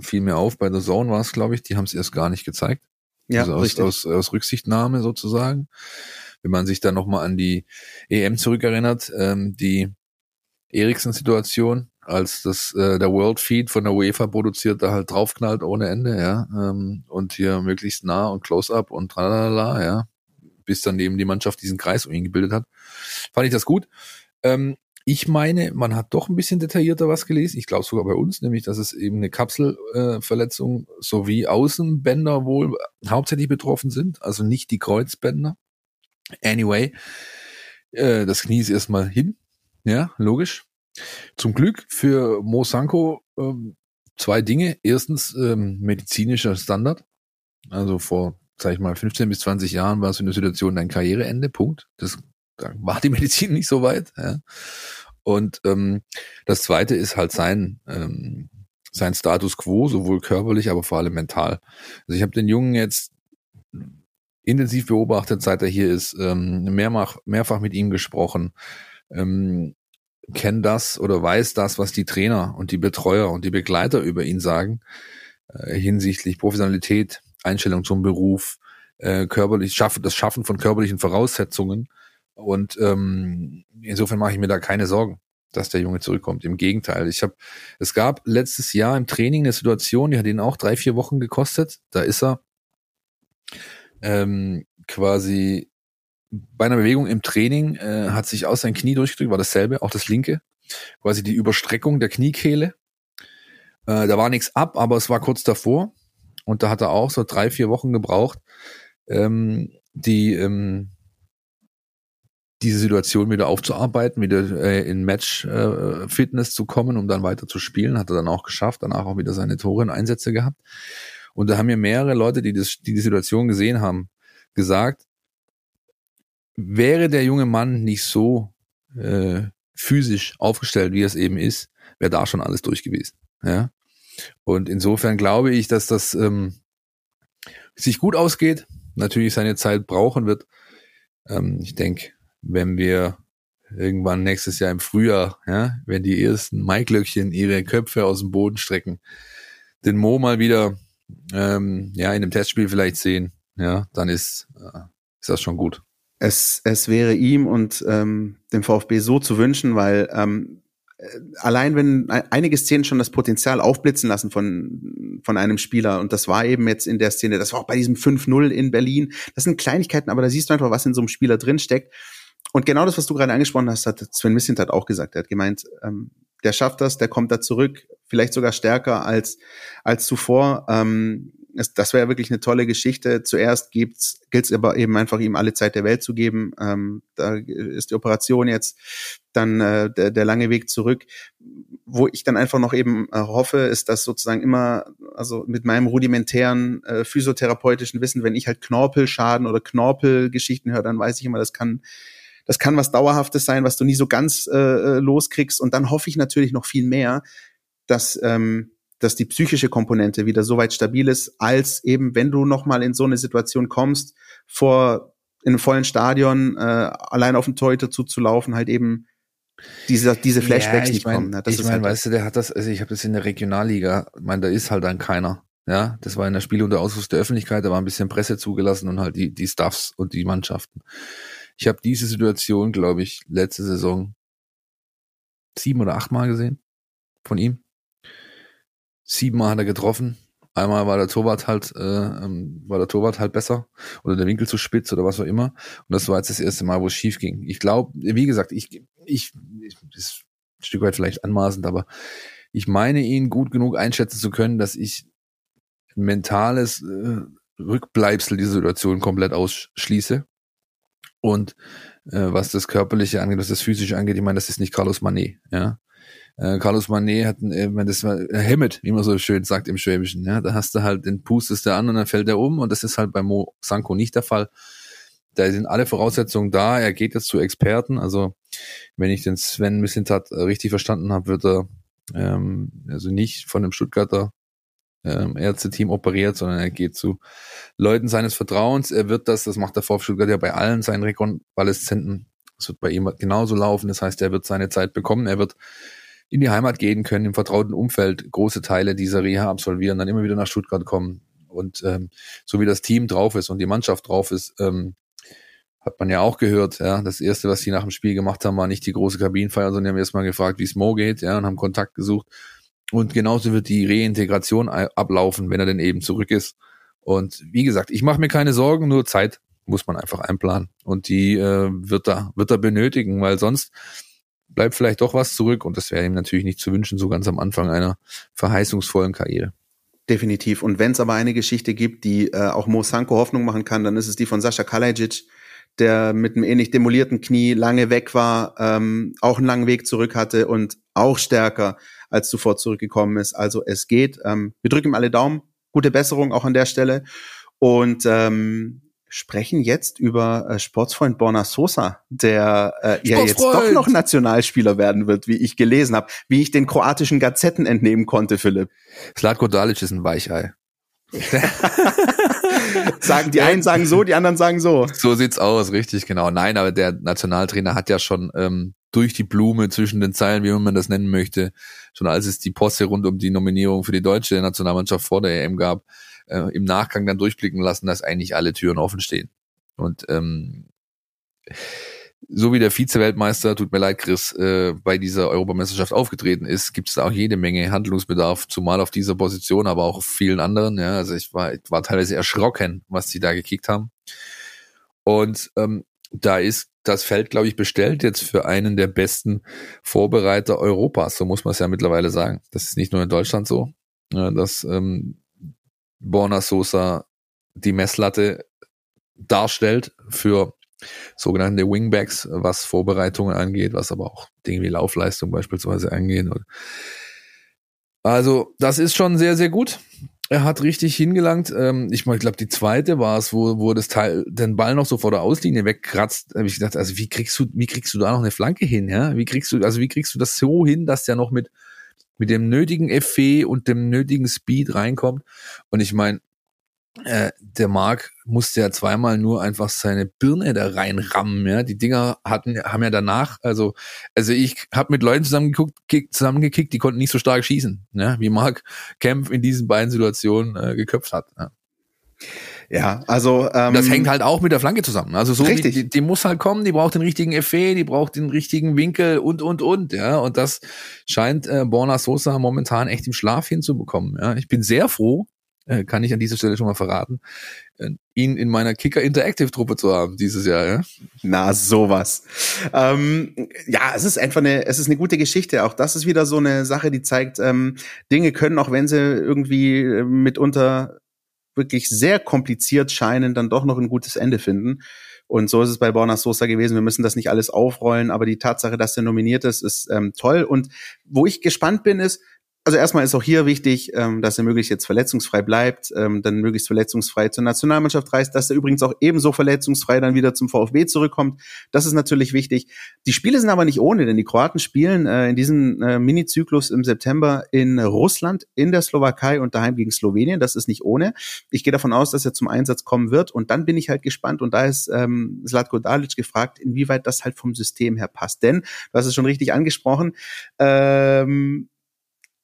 fiel mir auf, bei The Zone war es, glaube ich, die haben es erst gar nicht gezeigt. Ja, also aus, aus, aus Rücksichtnahme sozusagen. Wenn man sich dann nochmal an die EM zurückerinnert, ähm, die Eriksen-Situation, als das äh, der World Feed von der UEFA produziert, da halt draufknallt ohne Ende, ja, ähm, und hier möglichst nah und Close-up und tralala, ja, bis dann eben die Mannschaft diesen Kreis um ihn gebildet hat, fand ich das gut. Ähm, ich meine, man hat doch ein bisschen detaillierter was gelesen. Ich glaube sogar bei uns, nämlich, dass es eben eine Kapselverletzung äh, sowie Außenbänder wohl hauptsächlich betroffen sind, also nicht die Kreuzbänder. Anyway, äh, das Knie ist erstmal hin, ja, logisch. Zum Glück für Mo Sanko ähm, zwei Dinge. Erstens ähm, medizinischer Standard. Also vor, sag ich mal, 15 bis 20 Jahren war es in der Situation dein Karriereende, Punkt. Das da war die Medizin nicht so weit. Ja. Und ähm, das zweite ist halt sein, ähm, sein Status quo, sowohl körperlich, aber vor allem mental. Also ich habe den Jungen jetzt intensiv beobachtet, seit er hier ist, ähm, mehrfach, mehrfach mit ihm gesprochen. Ähm, kenne das oder weiß das, was die Trainer und die Betreuer und die Begleiter über ihn sagen, äh, hinsichtlich Professionalität, Einstellung zum Beruf, äh, körperlich schaffen, das Schaffen von körperlichen Voraussetzungen. Und ähm, insofern mache ich mir da keine Sorgen, dass der Junge zurückkommt. Im Gegenteil, ich habe, es gab letztes Jahr im Training eine Situation, die hat ihn auch drei, vier Wochen gekostet. Da ist er ähm, quasi bei einer Bewegung im Training äh, hat sich aus sein Knie durchgedrückt, war dasselbe, auch das linke, quasi die Überstreckung der Kniekehle. Äh, da war nichts ab, aber es war kurz davor und da hat er auch so drei, vier Wochen gebraucht, ähm, die ähm, diese Situation wieder aufzuarbeiten, wieder äh, in Match-Fitness äh, zu kommen, um dann weiter zu spielen. Hat er dann auch geschafft, danach auch wieder seine Tore und Einsätze gehabt. Und da haben mir mehrere Leute, die, das, die die Situation gesehen haben, gesagt, wäre der junge Mann nicht so äh, physisch aufgestellt, wie er es eben ist, wäre da schon alles durch gewesen. Ja? Und insofern glaube ich, dass das ähm, sich gut ausgeht, natürlich seine Zeit brauchen wird. Ähm, ich denke, wenn wir irgendwann nächstes Jahr im Frühjahr, ja, wenn die ersten Maiglöckchen ihre Köpfe aus dem Boden strecken, den Mo mal wieder ähm, ja in einem Testspiel vielleicht sehen, ja, dann ist, äh, ist das schon gut. Es, es wäre ihm und ähm, dem VfB so zu wünschen, weil ähm, allein wenn einige Szenen schon das Potenzial aufblitzen lassen von, von einem Spieler, und das war eben jetzt in der Szene, das war auch bei diesem 5-0 in Berlin, das sind Kleinigkeiten, aber da siehst du einfach, was in so einem Spieler drinsteckt. Und genau das, was du gerade angesprochen hast, hat Sven Missintat auch gesagt. Er hat gemeint, ähm, der schafft das, der kommt da zurück, vielleicht sogar stärker als, als zuvor. Ähm, es, das wäre wirklich eine tolle Geschichte. Zuerst gilt es aber eben einfach, ihm alle Zeit der Welt zu geben. Ähm, da ist die Operation jetzt dann äh, der, der lange Weg zurück. Wo ich dann einfach noch eben äh, hoffe, ist, dass sozusagen immer, also mit meinem rudimentären äh, physiotherapeutischen Wissen, wenn ich halt Knorpelschaden oder Knorpelgeschichten höre, dann weiß ich immer, das kann das kann was Dauerhaftes sein, was du nie so ganz äh, äh loskriegst. Und dann hoffe ich natürlich noch viel mehr, dass ähm, dass die psychische Komponente wieder so weit stabil ist, als eben, wenn du nochmal in so eine Situation kommst, vor in einem vollen Stadion äh, allein auf den Torhüter zuzulaufen, halt eben diese, diese Flashbacks ja, nicht mein, kommen. Ne? Das ich meine, halt weißt du, der hat das, also ich habe das in der Regionalliga, ich meine, da ist halt dann keiner. Ja, das war in der Spiel unter Ausschluss der Öffentlichkeit, da war ein bisschen Presse zugelassen und halt die, die Staffs und die Mannschaften. Ich habe diese Situation, glaube ich, letzte Saison sieben oder acht Mal gesehen von ihm. Siebenmal hat er getroffen. Einmal war der Torwart halt, äh, ähm, war der Torwart halt besser oder der Winkel zu spitz oder was auch immer. Und das war jetzt das erste Mal, wo es schief ging. Ich glaube, wie gesagt, ich, ich, ich ist ein Stück weit vielleicht anmaßend, aber ich meine ihn gut genug einschätzen zu können, dass ich ein mentales äh, Rückbleibsel dieser Situation komplett ausschließe. Und äh, was das Körperliche angeht, was das Physische angeht, ich meine, das ist nicht Carlos Manet, ja. Äh, Carlos Manet hat, äh, das war äh, Hemmet, wie man so schön sagt im Schwäbischen. Ja, da hast du halt den pustest der an und dann fällt er um und das ist halt bei Mo Sanko nicht der Fall. Da sind alle Voraussetzungen da. Er geht jetzt zu Experten. Also wenn ich den Sven Missintat äh, richtig verstanden habe, wird er ähm, also nicht von dem Stuttgarter ähm, Ärzte-Team operiert, sondern er geht zu Leuten seines Vertrauens. Er wird das, das macht der VfB Stuttgart ja bei allen seinen Rekonvaleszenten. Das wird bei ihm genauso laufen. Das heißt, er wird seine Zeit bekommen. Er wird in die Heimat gehen können, im vertrauten Umfeld große Teile dieser Reha absolvieren, dann immer wieder nach Stuttgart kommen. Und ähm, so wie das Team drauf ist und die Mannschaft drauf ist, ähm, hat man ja auch gehört, ja, das erste, was sie nach dem Spiel gemacht haben, war nicht die große Kabinenfeier, sondern die haben erstmal gefragt, wie es Mo geht, ja, und haben Kontakt gesucht. Und genauso wird die Reintegration ablaufen, wenn er denn eben zurück ist. Und wie gesagt, ich mache mir keine Sorgen, nur Zeit muss man einfach einplanen. Und die äh, wird er wird er benötigen, weil sonst bleibt vielleicht doch was zurück und das wäre ihm natürlich nicht zu wünschen, so ganz am Anfang einer verheißungsvollen Karriere. Definitiv. Und wenn es aber eine Geschichte gibt, die äh, auch Mo Sanko Hoffnung machen kann, dann ist es die von Sascha Kalajic, der mit einem ähnlich demolierten Knie lange weg war, ähm, auch einen langen Weg zurück hatte und auch stärker als zuvor zurückgekommen ist. Also es geht. Ähm, wir drücken ihm alle Daumen. Gute Besserung auch an der Stelle. Und ähm, sprechen jetzt über äh, Sportsfreund Borna Sosa, der äh, ja jetzt doch noch Nationalspieler werden wird, wie ich gelesen habe, wie ich den kroatischen Gazetten entnehmen konnte, Philipp. Slatko Dalic ist ein Weichei. sagen die einen sagen so, die anderen sagen so. So sieht's aus, richtig genau. Nein, aber der Nationaltrainer hat ja schon ähm, durch die Blume zwischen den Zeilen, wie man das nennen möchte, schon als es die Posse rund um die Nominierung für die deutsche Nationalmannschaft vor der EM gab, äh, im Nachgang dann durchblicken lassen, dass eigentlich alle Türen offen stehen. Und ähm, so wie der Vize-Weltmeister, tut mir leid, Chris, äh, bei dieser Europameisterschaft aufgetreten ist, gibt es da auch jede Menge Handlungsbedarf, zumal auf dieser Position, aber auch auf vielen anderen. Ja, also ich war, ich war teilweise erschrocken, was die da gekickt haben. Und ähm, da ist das Feld, glaube ich, bestellt jetzt für einen der besten Vorbereiter Europas. So muss man es ja mittlerweile sagen. Das ist nicht nur in Deutschland so, ja, dass ähm, Borna Sosa die Messlatte darstellt für sogenannte Wingbacks, was Vorbereitungen angeht, was aber auch Dinge wie Laufleistung beispielsweise angeht. Also das ist schon sehr, sehr gut. Er hat richtig hingelangt. Ähm, ich glaube, die zweite war es, wo, wo das Teil, den Ball noch so vor der Auslinie wegkratzt. Da habe ich gedacht, also wie kriegst du, wie kriegst du da noch eine Flanke hin? Ja? Wie kriegst du, also wie kriegst du das so hin, dass der noch mit mit dem nötigen Effet und dem nötigen Speed reinkommt? Und ich meine, äh, der Mark musste ja zweimal nur einfach seine Birne da reinrammen, ja. Die Dinger hatten, haben ja danach, also, also ich habe mit Leuten zusammengeguckt, zusammengekickt, die konnten nicht so stark schießen, ja, wie Mark Kempf in diesen beiden Situationen äh, geköpft hat. Ja. Ja, also ähm, das hängt halt auch mit der Flanke zusammen. Also so richtig. Die, die muss halt kommen, die braucht den richtigen Effet, die braucht den richtigen Winkel und und und, ja. Und das scheint äh, Borna Sosa momentan echt im Schlaf hinzubekommen. Ja, ich bin sehr froh, äh, kann ich an dieser Stelle schon mal verraten, äh, ihn in meiner Kicker Interactive Truppe zu haben dieses Jahr. Ja? Na sowas. Ähm, ja, es ist einfach eine, es ist eine gute Geschichte. Auch das ist wieder so eine Sache, die zeigt, ähm, Dinge können auch wenn sie irgendwie äh, mitunter wirklich sehr kompliziert scheinen, dann doch noch ein gutes Ende finden. Und so ist es bei Borna Sosa gewesen. Wir müssen das nicht alles aufrollen, aber die Tatsache, dass er nominiert ist, ist ähm, toll. Und wo ich gespannt bin, ist, also erstmal ist auch hier wichtig, ähm, dass er möglichst jetzt verletzungsfrei bleibt, ähm, dann möglichst verletzungsfrei zur Nationalmannschaft reist, dass er übrigens auch ebenso verletzungsfrei dann wieder zum VfB zurückkommt. Das ist natürlich wichtig. Die Spiele sind aber nicht ohne, denn die Kroaten spielen äh, in diesem äh, Mini-Zyklus im September in Russland, in der Slowakei und daheim gegen Slowenien. Das ist nicht ohne. Ich gehe davon aus, dass er zum Einsatz kommen wird und dann bin ich halt gespannt und da ist ähm, Zlatko Dalic gefragt, inwieweit das halt vom System her passt. Denn, du hast es schon richtig angesprochen, ähm,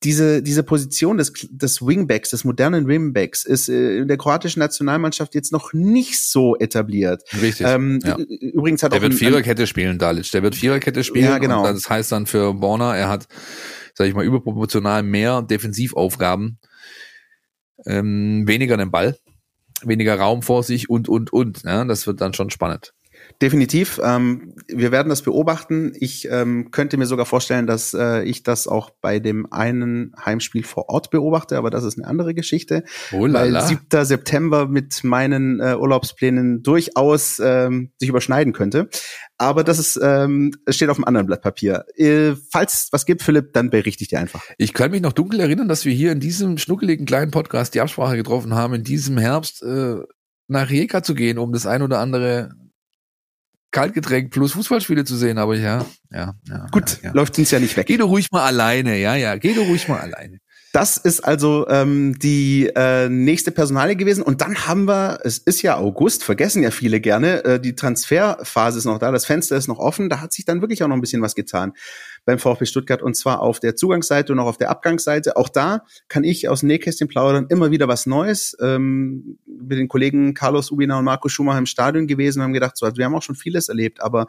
diese, diese Position des, des Wingbacks, des modernen Wingbacks, ist äh, in der kroatischen Nationalmannschaft jetzt noch nicht so etabliert. Richtig. Ähm, ja. Übrigens hat der auch wird Viererkette spielen, Dalic. Der wird Viererkette spielen. Ja, genau. das heißt dann für Borna, er hat, sag ich mal, überproportional mehr Defensivaufgaben, ähm, weniger den Ball, weniger Raum vor sich und, und, und. Ja, das wird dann schon spannend. Definitiv. Ähm, wir werden das beobachten. Ich ähm, könnte mir sogar vorstellen, dass äh, ich das auch bei dem einen Heimspiel vor Ort beobachte, aber das ist eine andere Geschichte. Oh weil 7. September mit meinen äh, Urlaubsplänen durchaus ähm, sich überschneiden könnte. Aber das ist, ähm, steht auf einem anderen Blatt Papier. Äh, falls was gibt, Philipp, dann berichte ich dir einfach. Ich kann mich noch dunkel erinnern, dass wir hier in diesem schnuckeligen kleinen Podcast die Absprache getroffen haben, in diesem Herbst äh, nach Rijeka zu gehen, um das ein oder andere Kaltgetränk plus Fußballspiele zu sehen, aber ja, ja, ja. Gut, ja, ja. läuft uns ja nicht weg. Geh du ruhig mal alleine, ja, ja, geh du ruhig mal alleine. Das ist also ähm, die äh, nächste Personale gewesen. Und dann haben wir, es ist ja August, vergessen ja viele gerne, äh, die Transferphase ist noch da, das Fenster ist noch offen, da hat sich dann wirklich auch noch ein bisschen was getan beim VfB Stuttgart und zwar auf der Zugangsseite und auch auf der Abgangsseite. Auch da kann ich aus Nähkästchen plaudern immer wieder was Neues. Ähm, mit den Kollegen Carlos Ubina und Marco Schumacher im Stadion gewesen und haben gedacht, so, also wir haben auch schon vieles erlebt, aber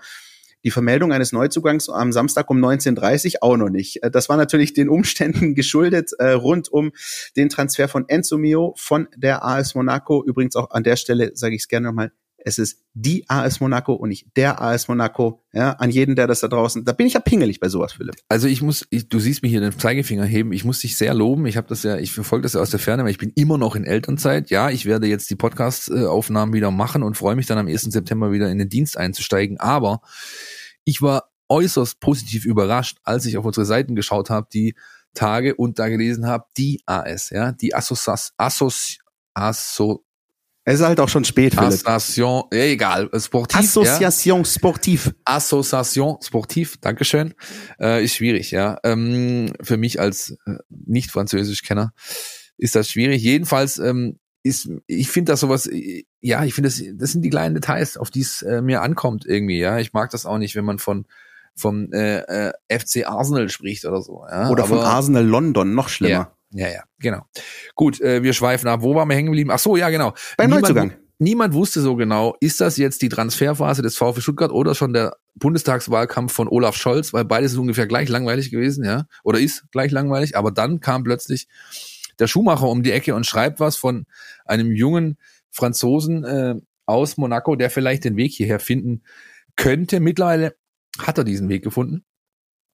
die Vermeldung eines Neuzugangs am Samstag um 19.30 auch noch nicht. Äh, das war natürlich den Umständen geschuldet äh, rund um den Transfer von Enzo Mio von der AS Monaco. Übrigens auch an der Stelle sage ich es gerne nochmal, es ist die AS Monaco und nicht der AS Monaco. Ja, an jeden, der das da draußen. Da bin ich ja pingelig bei sowas, Philipp. Also ich muss, ich, du siehst mich hier den Zeigefinger heben. Ich muss dich sehr loben. Ich habe das ja, ich verfolge das ja aus der Ferne, weil ich bin immer noch in Elternzeit. Ja, ich werde jetzt die Podcast-Aufnahmen wieder machen und freue mich dann am 1. September wieder in den Dienst einzusteigen. Aber ich war äußerst positiv überrascht, als ich auf unsere Seiten geschaut habe, die Tage und da gelesen habe, die AS, ja, die Associ Associ Asso es ist halt auch schon spät, Philipp. Association, ja, egal, sportiv. Association ja. Sportiv. Association Sportiv, Dankeschön. Äh, ist schwierig, ja. Ähm, für mich als äh, Nicht-Französisch-Kenner ist das schwierig. Jedenfalls ähm, ist, ich finde das sowas, ja, ich finde das, das sind die kleinen Details, auf die es äh, mir ankommt irgendwie, ja. Ich mag das auch nicht, wenn man von vom äh, äh, FC Arsenal spricht oder so. Ja? Oder von Arsenal London, noch schlimmer. Ja, Ja, ja, genau. Gut, äh, wir schweifen ab. Wo waren wir hängen geblieben? Ach so, ja, genau. Beim Niemand- Neuzugang. Niemand wusste so genau, ist das jetzt die Transferphase des VfB Stuttgart oder schon der Bundestagswahlkampf von Olaf Scholz, weil beides ist ungefähr gleich langweilig gewesen, ja, oder ist gleich langweilig, aber dann kam plötzlich der Schuhmacher um die Ecke und schreibt was von einem jungen Franzosen äh, aus Monaco, der vielleicht den Weg hierher finden könnte. Mittlerweile hat er diesen Weg gefunden.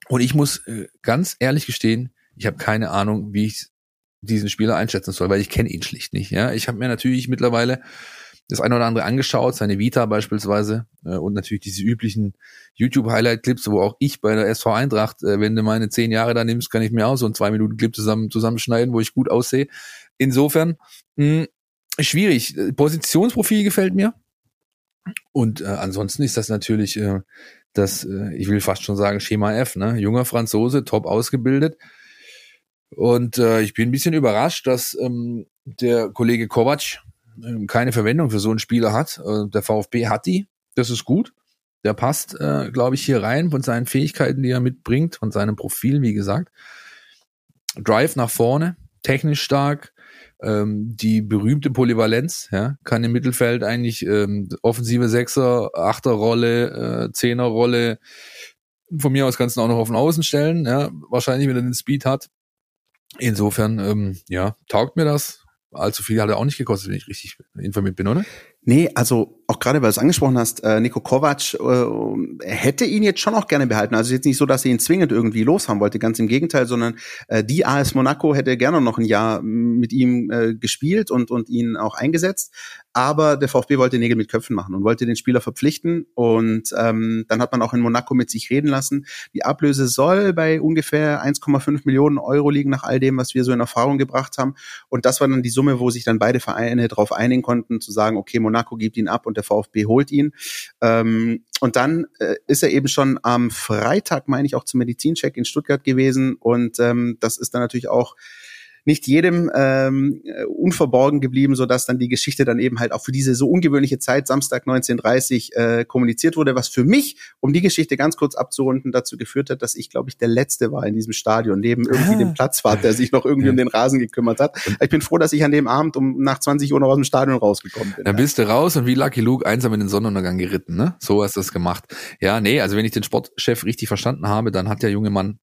Und ich muss äh, ganz ehrlich gestehen, ich habe keine Ahnung, wie ich diesen Spieler einschätzen soll, weil ich kenne ihn schlicht nicht. Ja, ich habe mir natürlich mittlerweile das eine oder andere angeschaut, seine Vita beispielsweise äh, und natürlich diese üblichen YouTube-Highlight-Clips, wo auch ich bei der SV Eintracht, äh, wenn du meine zehn Jahre da nimmst, kann ich mir auch so einen zwei Minuten Clip zusammen zusammenschneiden, wo ich gut aussehe. Insofern mh, schwierig. Äh, Positionsprofil gefällt mir und äh, ansonsten ist das natürlich äh, das, äh, ich will fast schon sagen Schema F, ne? Junger Franzose, top ausgebildet. Und äh, ich bin ein bisschen überrascht, dass ähm, der Kollege Kovac ähm, keine Verwendung für so einen Spieler hat. Äh, der VfB hat die. Das ist gut. Der passt, äh, glaube ich, hier rein von seinen Fähigkeiten, die er mitbringt, von seinem Profil, wie gesagt. Drive nach vorne, technisch stark, ähm, die berühmte Polyvalenz, ja, kann im Mittelfeld eigentlich ähm, offensive Sechser, Achterrolle, äh, Zehnerrolle, von mir aus kannst du auch noch auf den Außen stellen, ja, wahrscheinlich, wenn er den Speed hat. Insofern, ähm, ja, taugt mir das. Allzu viel hat er auch nicht gekostet, wenn ich richtig informiert bin, oder? Nee, also auch gerade weil du es angesprochen hast, äh, Nico Kovac äh, hätte ihn jetzt schon auch gerne behalten. Also jetzt nicht so, dass er ihn zwingend irgendwie loshaben wollte, ganz im Gegenteil, sondern äh, die AS Monaco hätte gerne noch ein Jahr mit ihm äh, gespielt und, und ihn auch eingesetzt. Aber der VfB wollte Nägel mit Köpfen machen und wollte den Spieler verpflichten. Und ähm, dann hat man auch in Monaco mit sich reden lassen. Die Ablöse soll bei ungefähr 1,5 Millionen Euro liegen, nach all dem, was wir so in Erfahrung gebracht haben. Und das war dann die Summe, wo sich dann beide Vereine darauf einigen konnten, zu sagen, okay, Monaco gibt ihn ab und der VfB holt ihn. Ähm, und dann äh, ist er eben schon am Freitag, meine ich, auch zum Medizincheck in Stuttgart gewesen. Und ähm, das ist dann natürlich auch nicht jedem ähm, äh, unverborgen geblieben, so dass dann die Geschichte dann eben halt auch für diese so ungewöhnliche Zeit Samstag 19:30 äh, kommuniziert wurde, was für mich, um die Geschichte ganz kurz abzurunden, dazu geführt hat, dass ich glaube ich der letzte war in diesem Stadion neben irgendwie Ah. dem Platzwart, der sich noch irgendwie um den Rasen gekümmert hat. Ich bin froh, dass ich an dem Abend um nach 20 Uhr noch aus dem Stadion rausgekommen bin. Dann bist du raus und wie Lucky Luke einsam in den Sonnenuntergang geritten, ne? So hast du das gemacht. Ja, nee, also wenn ich den Sportchef richtig verstanden habe, dann hat der junge Mann,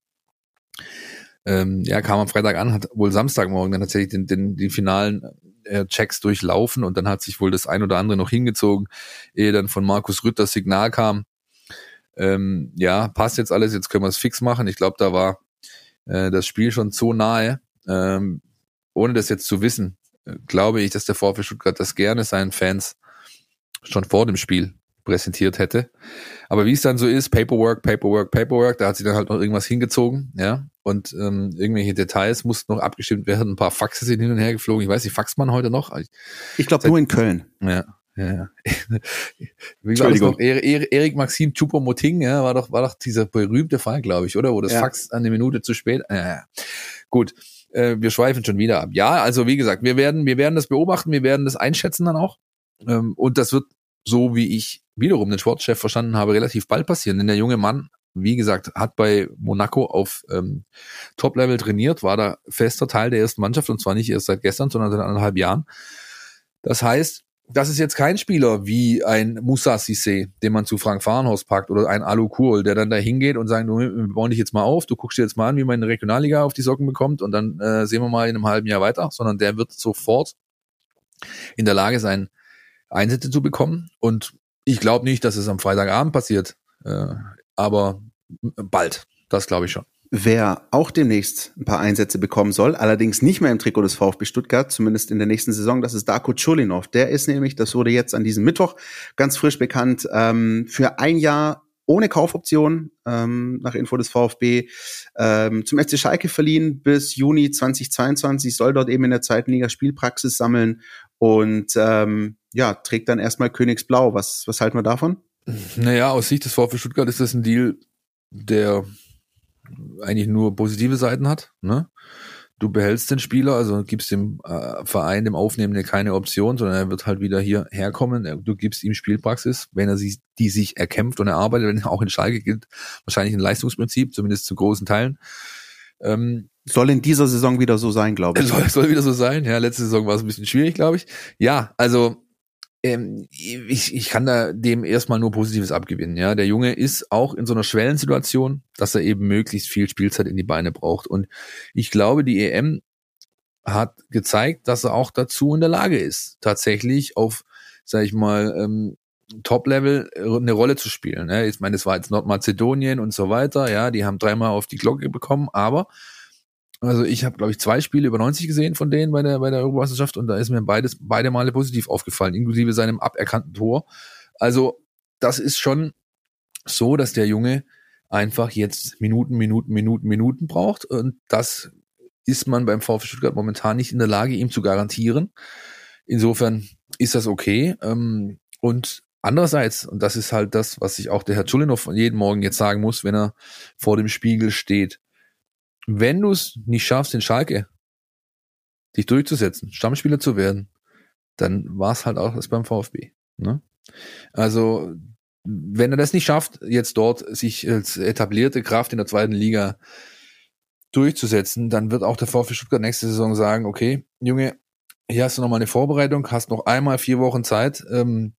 ähm, ja, kam am Freitag an, hat wohl Samstagmorgen dann tatsächlich den, den, die finalen äh, Checks durchlaufen und dann hat sich wohl das ein oder andere noch hingezogen, ehe dann von Markus Rütt das Signal kam. Ähm, ja, passt jetzt alles, jetzt können wir es fix machen. Ich glaube, da war äh, das Spiel schon so nahe, ähm, ohne das jetzt zu wissen, äh, glaube ich, dass der VfB Stuttgart das gerne seinen Fans schon vor dem Spiel präsentiert hätte. Aber wie es dann so ist, Paperwork, Paperwork, Paperwork, da hat sich dann halt noch irgendwas hingezogen, ja. Und ähm, irgendwelche Details mussten noch abgestimmt werden. Ein paar Faxe sind hin und her geflogen. Ich weiß nicht, faxt man heute noch? Ich glaube nur in Köln. Ja, ja, ja. Wie Entschuldigung. noch? Er- Er- Erik Maxim Choupo-Moting, ja, war doch, war doch dieser berühmte Fall, glaube ich, oder? Wo das Ja. Fax an eine Minute zu spät. Ja, ja. Gut. Äh, wir schweifen schon wieder ab. Ja, also wie gesagt, wir werden, wir werden das beobachten, wir werden das einschätzen dann auch. Ähm, und das wird, so wie ich wiederum den Sportchef verstanden habe, relativ bald passieren. Denn der junge Mann, wie gesagt, hat bei Monaco auf ähm, Top-Level trainiert, war da fester Teil der ersten Mannschaft und zwar nicht erst seit gestern, sondern seit anderthalb Jahren. Das heißt, das ist jetzt kein Spieler wie ein Moussa Sissé, den man zu Frank Fahrenhaus packt oder ein Alu Kurl, der dann da hingeht und sagt, wir bauen dich jetzt mal auf, du guckst dir jetzt mal an, wie man in der Regionalliga auf die Socken bekommt und dann äh, sehen wir mal in einem halben Jahr weiter, sondern der wird sofort in der Lage sein, Einsätze zu bekommen und ich glaube nicht, dass es am Freitagabend passiert, äh, aber bald, das glaube ich schon. Wer auch demnächst ein paar Einsätze bekommen soll, allerdings nicht mehr im Trikot des VfB Stuttgart, zumindest in der nächsten Saison, das ist Darko Chulinov. Der ist nämlich, das wurde jetzt an diesem Mittwoch ganz frisch bekannt, ähm, für ein Jahr ohne Kaufoption ähm, nach Info des VfB ähm, zum FC Schalke verliehen bis Juni 2022, soll dort eben in der zweiten Liga Spielpraxis sammeln und ähm, ja, trägt dann erstmal Königsblau. Was, was halten wir davon? Naja, aus Sicht des VfB Stuttgart ist das ein Deal, der eigentlich nur positive Seiten hat. Ne? Du behältst den Spieler, also gibst dem äh, Verein, dem Aufnehmenden keine Option, sondern er wird halt wieder hier herkommen. Er- Du gibst ihm Spielpraxis, wenn er sie, die sich erkämpft und erarbeitet, wenn er auch in Schalke gilt, wahrscheinlich ein Leistungsprinzip, zumindest zu großen Teilen. Ähm, Soll in dieser Saison wieder so sein, glaube ich. Soll, soll wieder so sein. Ja, letzte Saison war es ein bisschen schwierig, glaube ich. Ja, also ähm, ich, ich kann da dem erstmal nur Positives abgewinnen. Ja, der Junge ist auch in so einer Schwellensituation, dass er eben möglichst viel Spielzeit in die Beine braucht. Und ich glaube, die EM hat gezeigt, dass er auch dazu in der Lage ist, tatsächlich auf, sag ich mal, ähm, Top-Level eine Rolle zu spielen. Ne? Ich meine, es war jetzt Nordmazedonien und so weiter, ja, die haben dreimal auf die Glocke bekommen, aber also ich habe, glaube ich, zwei Spiele über 90 gesehen von denen bei der, bei der Europameisterschaft und da ist mir beides, beide Male positiv aufgefallen, inklusive seinem aberkannten Tor. Also das ist schon so, dass der Junge einfach jetzt Minuten, Minuten, Minuten, Minuten braucht und das ist man beim VfB Stuttgart momentan nicht in der Lage, ihm zu garantieren. Insofern ist das okay. Ähm, und andererseits, und das ist halt das, was sich auch der Herr Zulinov jeden Morgen jetzt sagen muss, wenn er vor dem Spiegel steht, wenn du es nicht schaffst, in Schalke dich durchzusetzen, Stammspieler zu werden, dann war es halt auch das beim VfB. Ne? Also, wenn er das nicht schafft, jetzt dort sich als etablierte Kraft in der zweiten Liga durchzusetzen, dann wird auch der VfB Stuttgart nächste Saison sagen, okay, Junge, hier hast du noch mal eine Vorbereitung, hast noch einmal vier Wochen Zeit, ähm,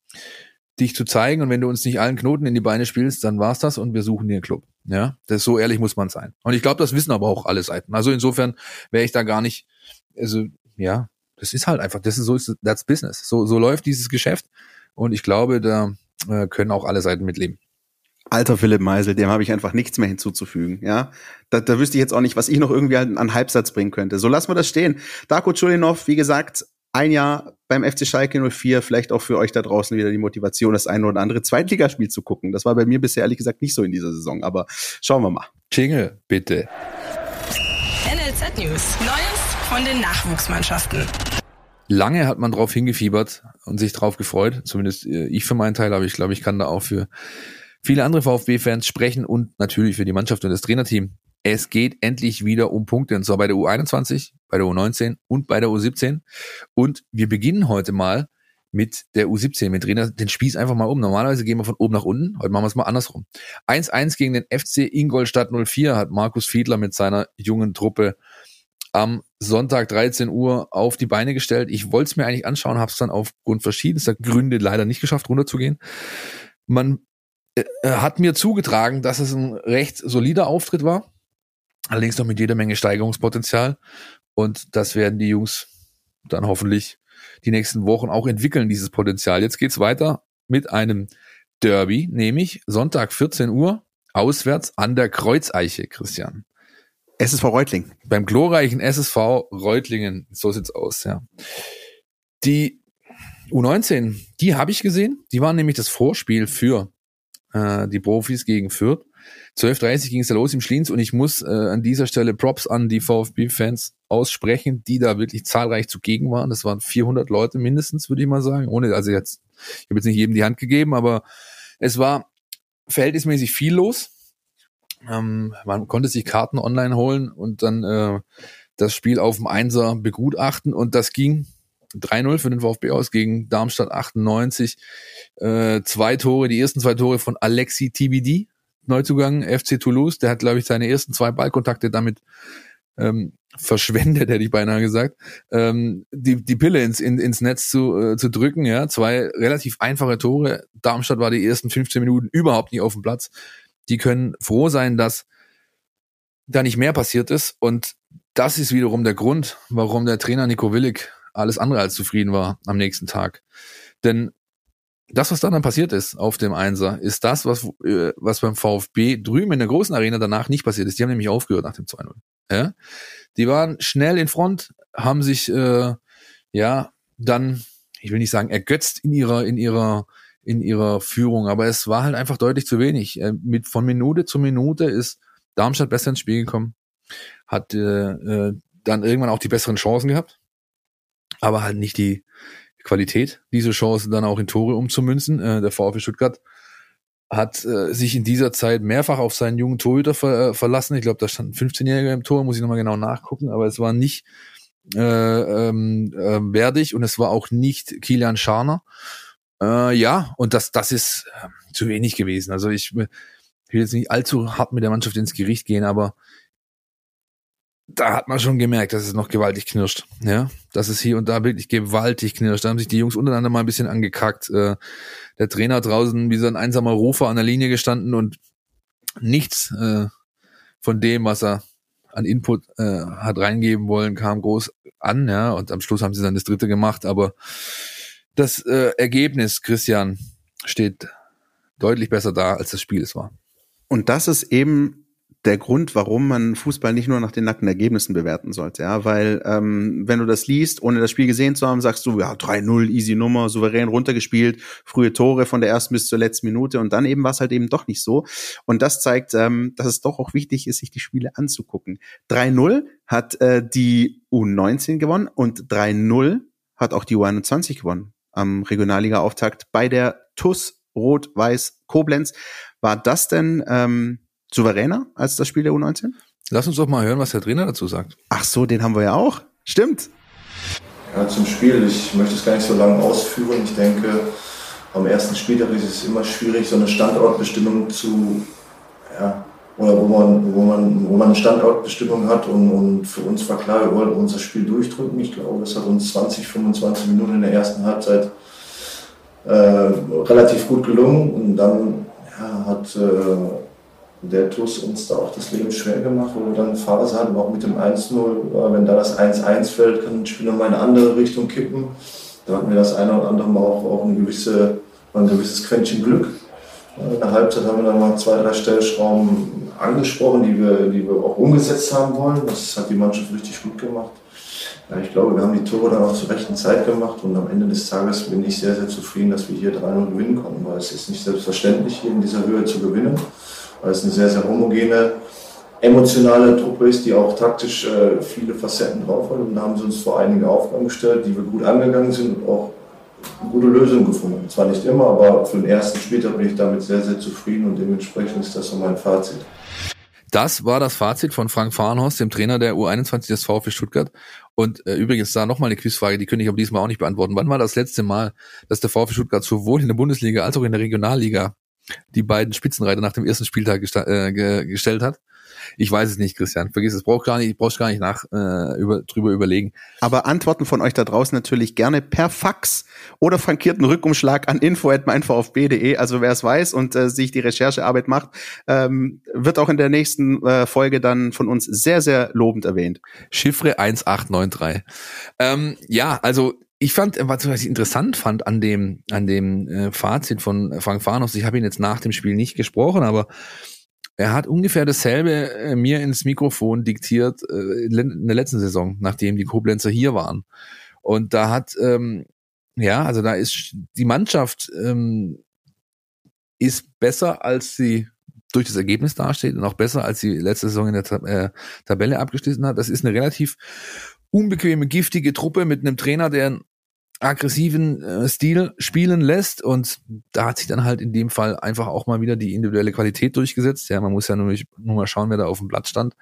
dich zu zeigen. Und wenn du uns nicht allen Knoten in die Beine spielst, dann war's das und wir suchen dir einen Club. Ja, das so ehrlich muss man sein. Und ich glaube, das wissen aber auch alle Seiten. Also insofern wäre ich da gar nicht, also ja, das ist halt einfach, das ist so, that's business. So, so läuft dieses Geschäft. Und ich glaube, da äh, können auch alle Seiten mitleben. Alter Philipp Meisel, dem habe ich einfach nichts mehr hinzuzufügen. Ja, da, da wüsste ich jetzt auch nicht, was ich noch irgendwie an, Halbsatz bringen könnte. So lassen wir das stehen. Darko Chulinov, wie gesagt, ein Jahr beim FC Schalke 04, vielleicht auch für euch da draußen wieder die Motivation, das eine oder andere Zweitligaspiel zu gucken. Das war bei mir bisher ehrlich gesagt nicht so in dieser Saison, aber schauen wir mal. Jingle, bitte. NLZ News. Neues von den Nachwuchsmannschaften. Lange hat man drauf hingefiebert und sich drauf gefreut. Zumindest äh, ich für meinen Teil, aber ich glaube, ich kann da auch für viele andere VfB-Fans sprechen und natürlich für die Mannschaft und das Trainerteam. Es geht endlich wieder um Punkte, und zwar bei der U21, bei der U19 und bei der U17. Und wir beginnen heute mal mit der U17. Wir drehen den Spieß einfach mal um. Normalerweise gehen wir von oben nach unten. Heute machen wir es mal andersrum. 1-1 gegen den FC Ingolstadt 04 hat Markus Fiedler mit seiner jungen Truppe am Sonntag 13 Uhr auf die Beine gestellt. Ich wollte es mir eigentlich anschauen, habe es dann aufgrund verschiedenster Gründe leider nicht geschafft, runterzugehen. Man äh, hat mir zugetragen, dass es ein recht solider Auftritt war. Allerdings noch mit jeder Menge Steigerungspotenzial. Und das werden die Jungs dann hoffentlich die nächsten Wochen auch entwickeln, dieses Potenzial. Jetzt geht's weiter mit einem Derby, nämlich Sonntag 14 Uhr, auswärts an der Kreuzeiche, Christian. SSV Reutling. Beim glorreichen SSV Reutlingen. So sieht's aus, ja. Die U19, die habe ich gesehen. Die waren nämlich das Vorspiel für äh, die Profis gegen Fürth. 12.30 ging es da los im Schliens und ich muss äh, an dieser Stelle Props an die VfB-Fans aussprechen, die da wirklich zahlreich zugegen waren. Das waren 400 Leute mindestens, würde ich mal sagen. Ohne, also jetzt, ich habe jetzt nicht jedem die Hand gegeben, aber es war verhältnismäßig viel los. Ähm, man konnte sich Karten online holen und dann äh, das Spiel auf dem Einser begutachten und das ging 3-0 für den VfB aus gegen Darmstadt 98. Äh, zwei Tore, die ersten zwei Tore von Alexi TBD, Neuzugang FC Toulouse. Der hat, glaube ich, seine ersten zwei Ballkontakte damit ähm, verschwendet, hätte ich beinahe gesagt, ähm, die, die Pille ins, in, ins Netz zu, äh, zu drücken. Ja, zwei relativ einfache Tore. Darmstadt war die ersten 15 Minuten überhaupt nicht auf dem Platz. Die können froh sein, dass da nicht mehr passiert ist. Und das ist wiederum der Grund, warum der Trainer Nico Willig alles andere als zufrieden war am nächsten Tag. Denn das, was dann, passiert ist auf dem Einser, ist das, was, äh, was beim VfB drüben in der großen Arena danach nicht passiert ist. Die haben nämlich aufgehört nach dem 2-0. Ja? Die waren schnell in Front, haben sich äh, ja dann, ich will nicht sagen, ergötzt in ihrer, in ihrer, in ihrer Führung, aber es war halt einfach deutlich zu wenig. Äh, mit von Minute zu Minute ist Darmstadt besser ins Spiel gekommen, hat äh, äh, dann irgendwann auch die besseren Chancen gehabt aber halt nicht die Qualität, diese Chance dann auch in Tore umzumünzen. Äh, der VfB Stuttgart hat äh, sich in dieser Zeit mehrfach auf seinen jungen Torhüter ver äh, verlassen. Ich glaube, da stand ein 15-Jähriger im Tor, muss ich nochmal genau nachgucken, aber es war nicht äh, ähm, äh, Werdig und es war auch nicht Kilian Scharner. Äh, ja, und das, das ist äh, zu wenig gewesen. Also ich will jetzt nicht allzu hart mit der Mannschaft ins Gericht gehen, aber da hat man schon gemerkt, dass es noch gewaltig knirscht. Ja, dass es hier und da wirklich gewaltig knirscht. Da haben sich die Jungs untereinander mal ein bisschen angekackt. Äh, der Trainer draußen wie so ein einsamer Rufer an der Linie gestanden und nichts äh, von dem, was er an Input äh, hat reingeben wollen, kam groß an. Ja, und am Schluss haben sie dann das dritte gemacht. Aber das äh, Ergebnis, Christian, steht deutlich besser da, als das Spiel es war. Und das ist eben der Grund, warum man Fußball nicht nur nach den nackten Ergebnissen bewerten sollte, ja, weil ähm, wenn du das liest, ohne das Spiel gesehen zu haben, sagst du, ja, 3-0, easy Nummer, souverän runtergespielt, frühe Tore von der ersten bis zur letzten Minute und dann eben war es halt eben doch nicht so und das zeigt, ähm, dass es doch auch wichtig ist, sich die Spiele anzugucken. 3-0 hat äh, die U19 gewonnen und 3-0 hat auch die U21 gewonnen am Regionalliga-Auftakt bei der TUS Rot-Weiß Koblenz. War das denn ähm, souveräner als das Spiel der U19? Lass uns doch mal hören, was der Trainer dazu sagt. Ach so, den haben wir ja auch. Stimmt. Ja, zum Spiel. Ich möchte es gar nicht so lange ausführen. Ich denke, am ersten Spieltag ist es immer schwierig, so eine Standortbestimmung zu, ja, oder wo man, wo man, wo man eine Standortbestimmung hat und, und für uns war klar, wir wollten unser Spiel durchdrücken. Ich glaube, es hat uns 20, 25 Minuten in der ersten Halbzeit äh, relativ gut gelungen und dann ja, hat äh, der TUS uns da auch das Leben schwer gemacht, wo wir dann Phase hatten, auch mit dem 1-0, wenn da das 1-1 fällt, kann ein Spiel nochmal in eine andere Richtung kippen. Da hatten wir das eine oder andere Mal auch, auch eine gewisse, ein gewisses Quäntchen Glück. In der Halbzeit haben wir dann mal zwei, drei Stellschrauben angesprochen, die wir, die wir auch umgesetzt haben wollen. Das hat die Mannschaft richtig gut gemacht. Ja, ich glaube, wir haben die Tore dann auch zur rechten Zeit gemacht und am Ende des Tages bin ich sehr, sehr zufrieden, dass wir hier 3-0 gewinnen konnten, weil es ist nicht selbstverständlich, hier in dieser Höhe zu gewinnen weil es eine sehr, sehr homogene, emotionale Truppe ist, die auch taktisch äh, viele Facetten drauf hat. Und da haben sie uns vor einige Aufgaben gestellt, die wir gut angegangen sind und auch gute Lösungen gefunden. Zwar nicht immer, aber für den ersten Spieltag bin ich damit sehr, sehr zufrieden und dementsprechend ist das so mein Fazit. Das war das Fazit von Frank Fahrenhorst, dem Trainer der U21 des VfB Stuttgart. Und äh, übrigens da nochmal eine Quizfrage, die könnte ich aber diesmal auch nicht beantworten. Wann war das letzte Mal, dass der VfB Stuttgart sowohl in der Bundesliga als auch in der Regionalliga die beiden Spitzenreiter nach dem ersten Spieltag äh, ge gestellt hat. Ich weiß es nicht, Christian. Vergiss es. Brauch gar nicht, brauchst gar nicht nach äh, über, drüber überlegen. Aber Antworten von euch da draußen natürlich gerne per Fax oder frankierten Rückumschlag an info@meinvfb.de. Also wer es weiß und äh, sich die Recherchearbeit macht, ähm, wird auch in der nächsten äh, Folge dann von uns sehr sehr lobend erwähnt. Chiffre 1893. Ähm, ja, also ich fand, was ich interessant fand an dem, an dem äh, Fazit von Frank Farnos, ich habe ihn jetzt nach dem Spiel nicht gesprochen, aber er hat ungefähr dasselbe äh, mir ins Mikrofon diktiert äh, in der letzten Saison, nachdem die Koblenzer hier waren. Und da hat, ähm, ja, also da ist die Mannschaft ähm, ist besser, als sie durch das Ergebnis dasteht und auch besser, als sie letzte Saison in der Tab äh, Tabelle abgeschlossen hat. Das ist eine relativ unbequeme, giftige Truppe mit einem Trainer, der aggressiven äh, Stil spielen lässt und da hat sich dann halt in dem Fall einfach auch mal wieder die individuelle Qualität durchgesetzt. Ja, man muss ja nur, nur mal schauen, wer da auf dem Blatt stand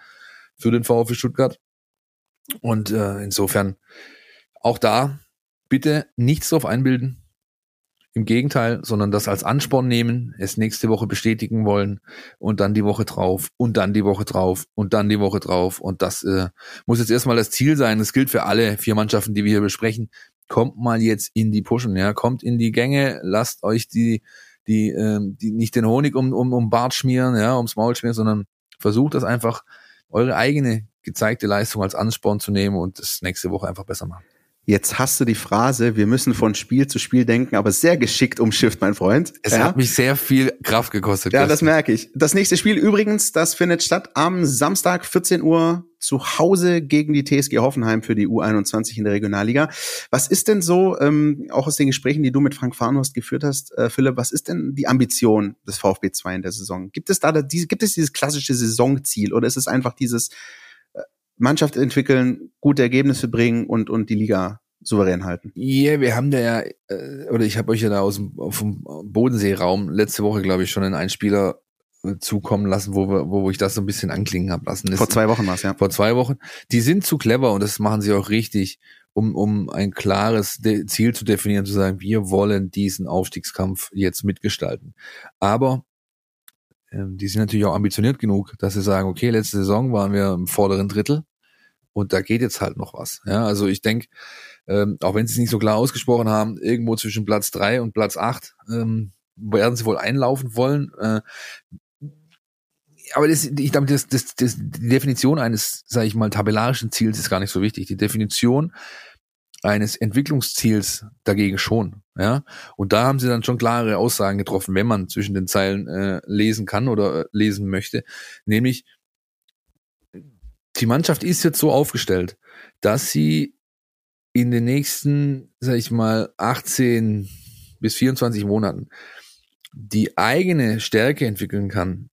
für den VfB Stuttgart. Und äh, insofern auch da bitte nichts drauf einbilden. Im Gegenteil, sondern das als Ansporn nehmen, es nächste Woche bestätigen wollen und dann die Woche drauf und dann die Woche drauf und dann die Woche drauf. Und das äh, muss jetzt erstmal das Ziel sein. Das gilt für alle vier Mannschaften, die wir hier besprechen kommt mal jetzt in die Pushen, ja, kommt in die Gänge, lasst euch die, die, ähm, die nicht den Honig um, um, um Bart schmieren, ja, ums Maul schmieren, sondern versucht das einfach, eure eigene gezeigte Leistung als Ansporn zu nehmen und das nächste Woche einfach besser machen. Jetzt hast du die Phrase, wir müssen von Spiel zu Spiel denken, aber sehr geschickt umschifft, mein Freund. Es ja? hat mich sehr viel Kraft gekostet. Ja, das merke ich. Das nächste Spiel übrigens, das findet statt am Samstag 14 Uhr zu Hause gegen die TSG Hoffenheim für die U21 in der Regionalliga. Was ist denn so, ähm, auch aus den Gesprächen, die du mit Frank Farnhorst geführt hast, äh, Philipp, was ist denn die Ambition des VfB 2 in der Saison? Gibt es da, da diese, gibt es dieses klassische Saisonziel oder ist es einfach dieses Mannschaft entwickeln, gute Ergebnisse bringen und, und die Liga souverän halten. Ja, yeah, wir haben da ja, äh, oder ich habe euch ja da aus dem, vom Bodenseeraum letzte Woche, glaube ich, schon einen Einspieler äh, zukommen lassen, wo, wir, wo ich das so ein bisschen anklingen habe lassen. Vor zwei Wochen war ja. Vor zwei Wochen. Die sind zu clever und das machen sie auch richtig, um, um ein klares Ziel zu definieren, zu sagen, wir wollen diesen Aufstiegskampf jetzt mitgestalten. Aber die sind natürlich auch ambitioniert genug, dass sie sagen, okay, letzte Saison waren wir im vorderen Drittel Und da geht jetzt halt noch was. Ja, also ich denke, ähm, auch wenn sie es nicht so klar ausgesprochen haben, irgendwo zwischen Platz drei und Platz acht ähm, werden sie wohl einlaufen wollen. Äh, aber das, ich glaube, das, das, das, die Definition eines, sage ich mal, tabellarischen Ziels ist gar nicht so wichtig. Die Definition eines Entwicklungsziels dagegen schon. Ja, und da haben sie dann schon klare Aussagen getroffen, wenn man zwischen den Zeilen äh, lesen kann oder äh, lesen möchte, nämlich die Mannschaft ist jetzt so aufgestellt, dass sie in den nächsten, sag ich mal, 18 bis 24 Monaten die eigene Stärke entwickeln kann,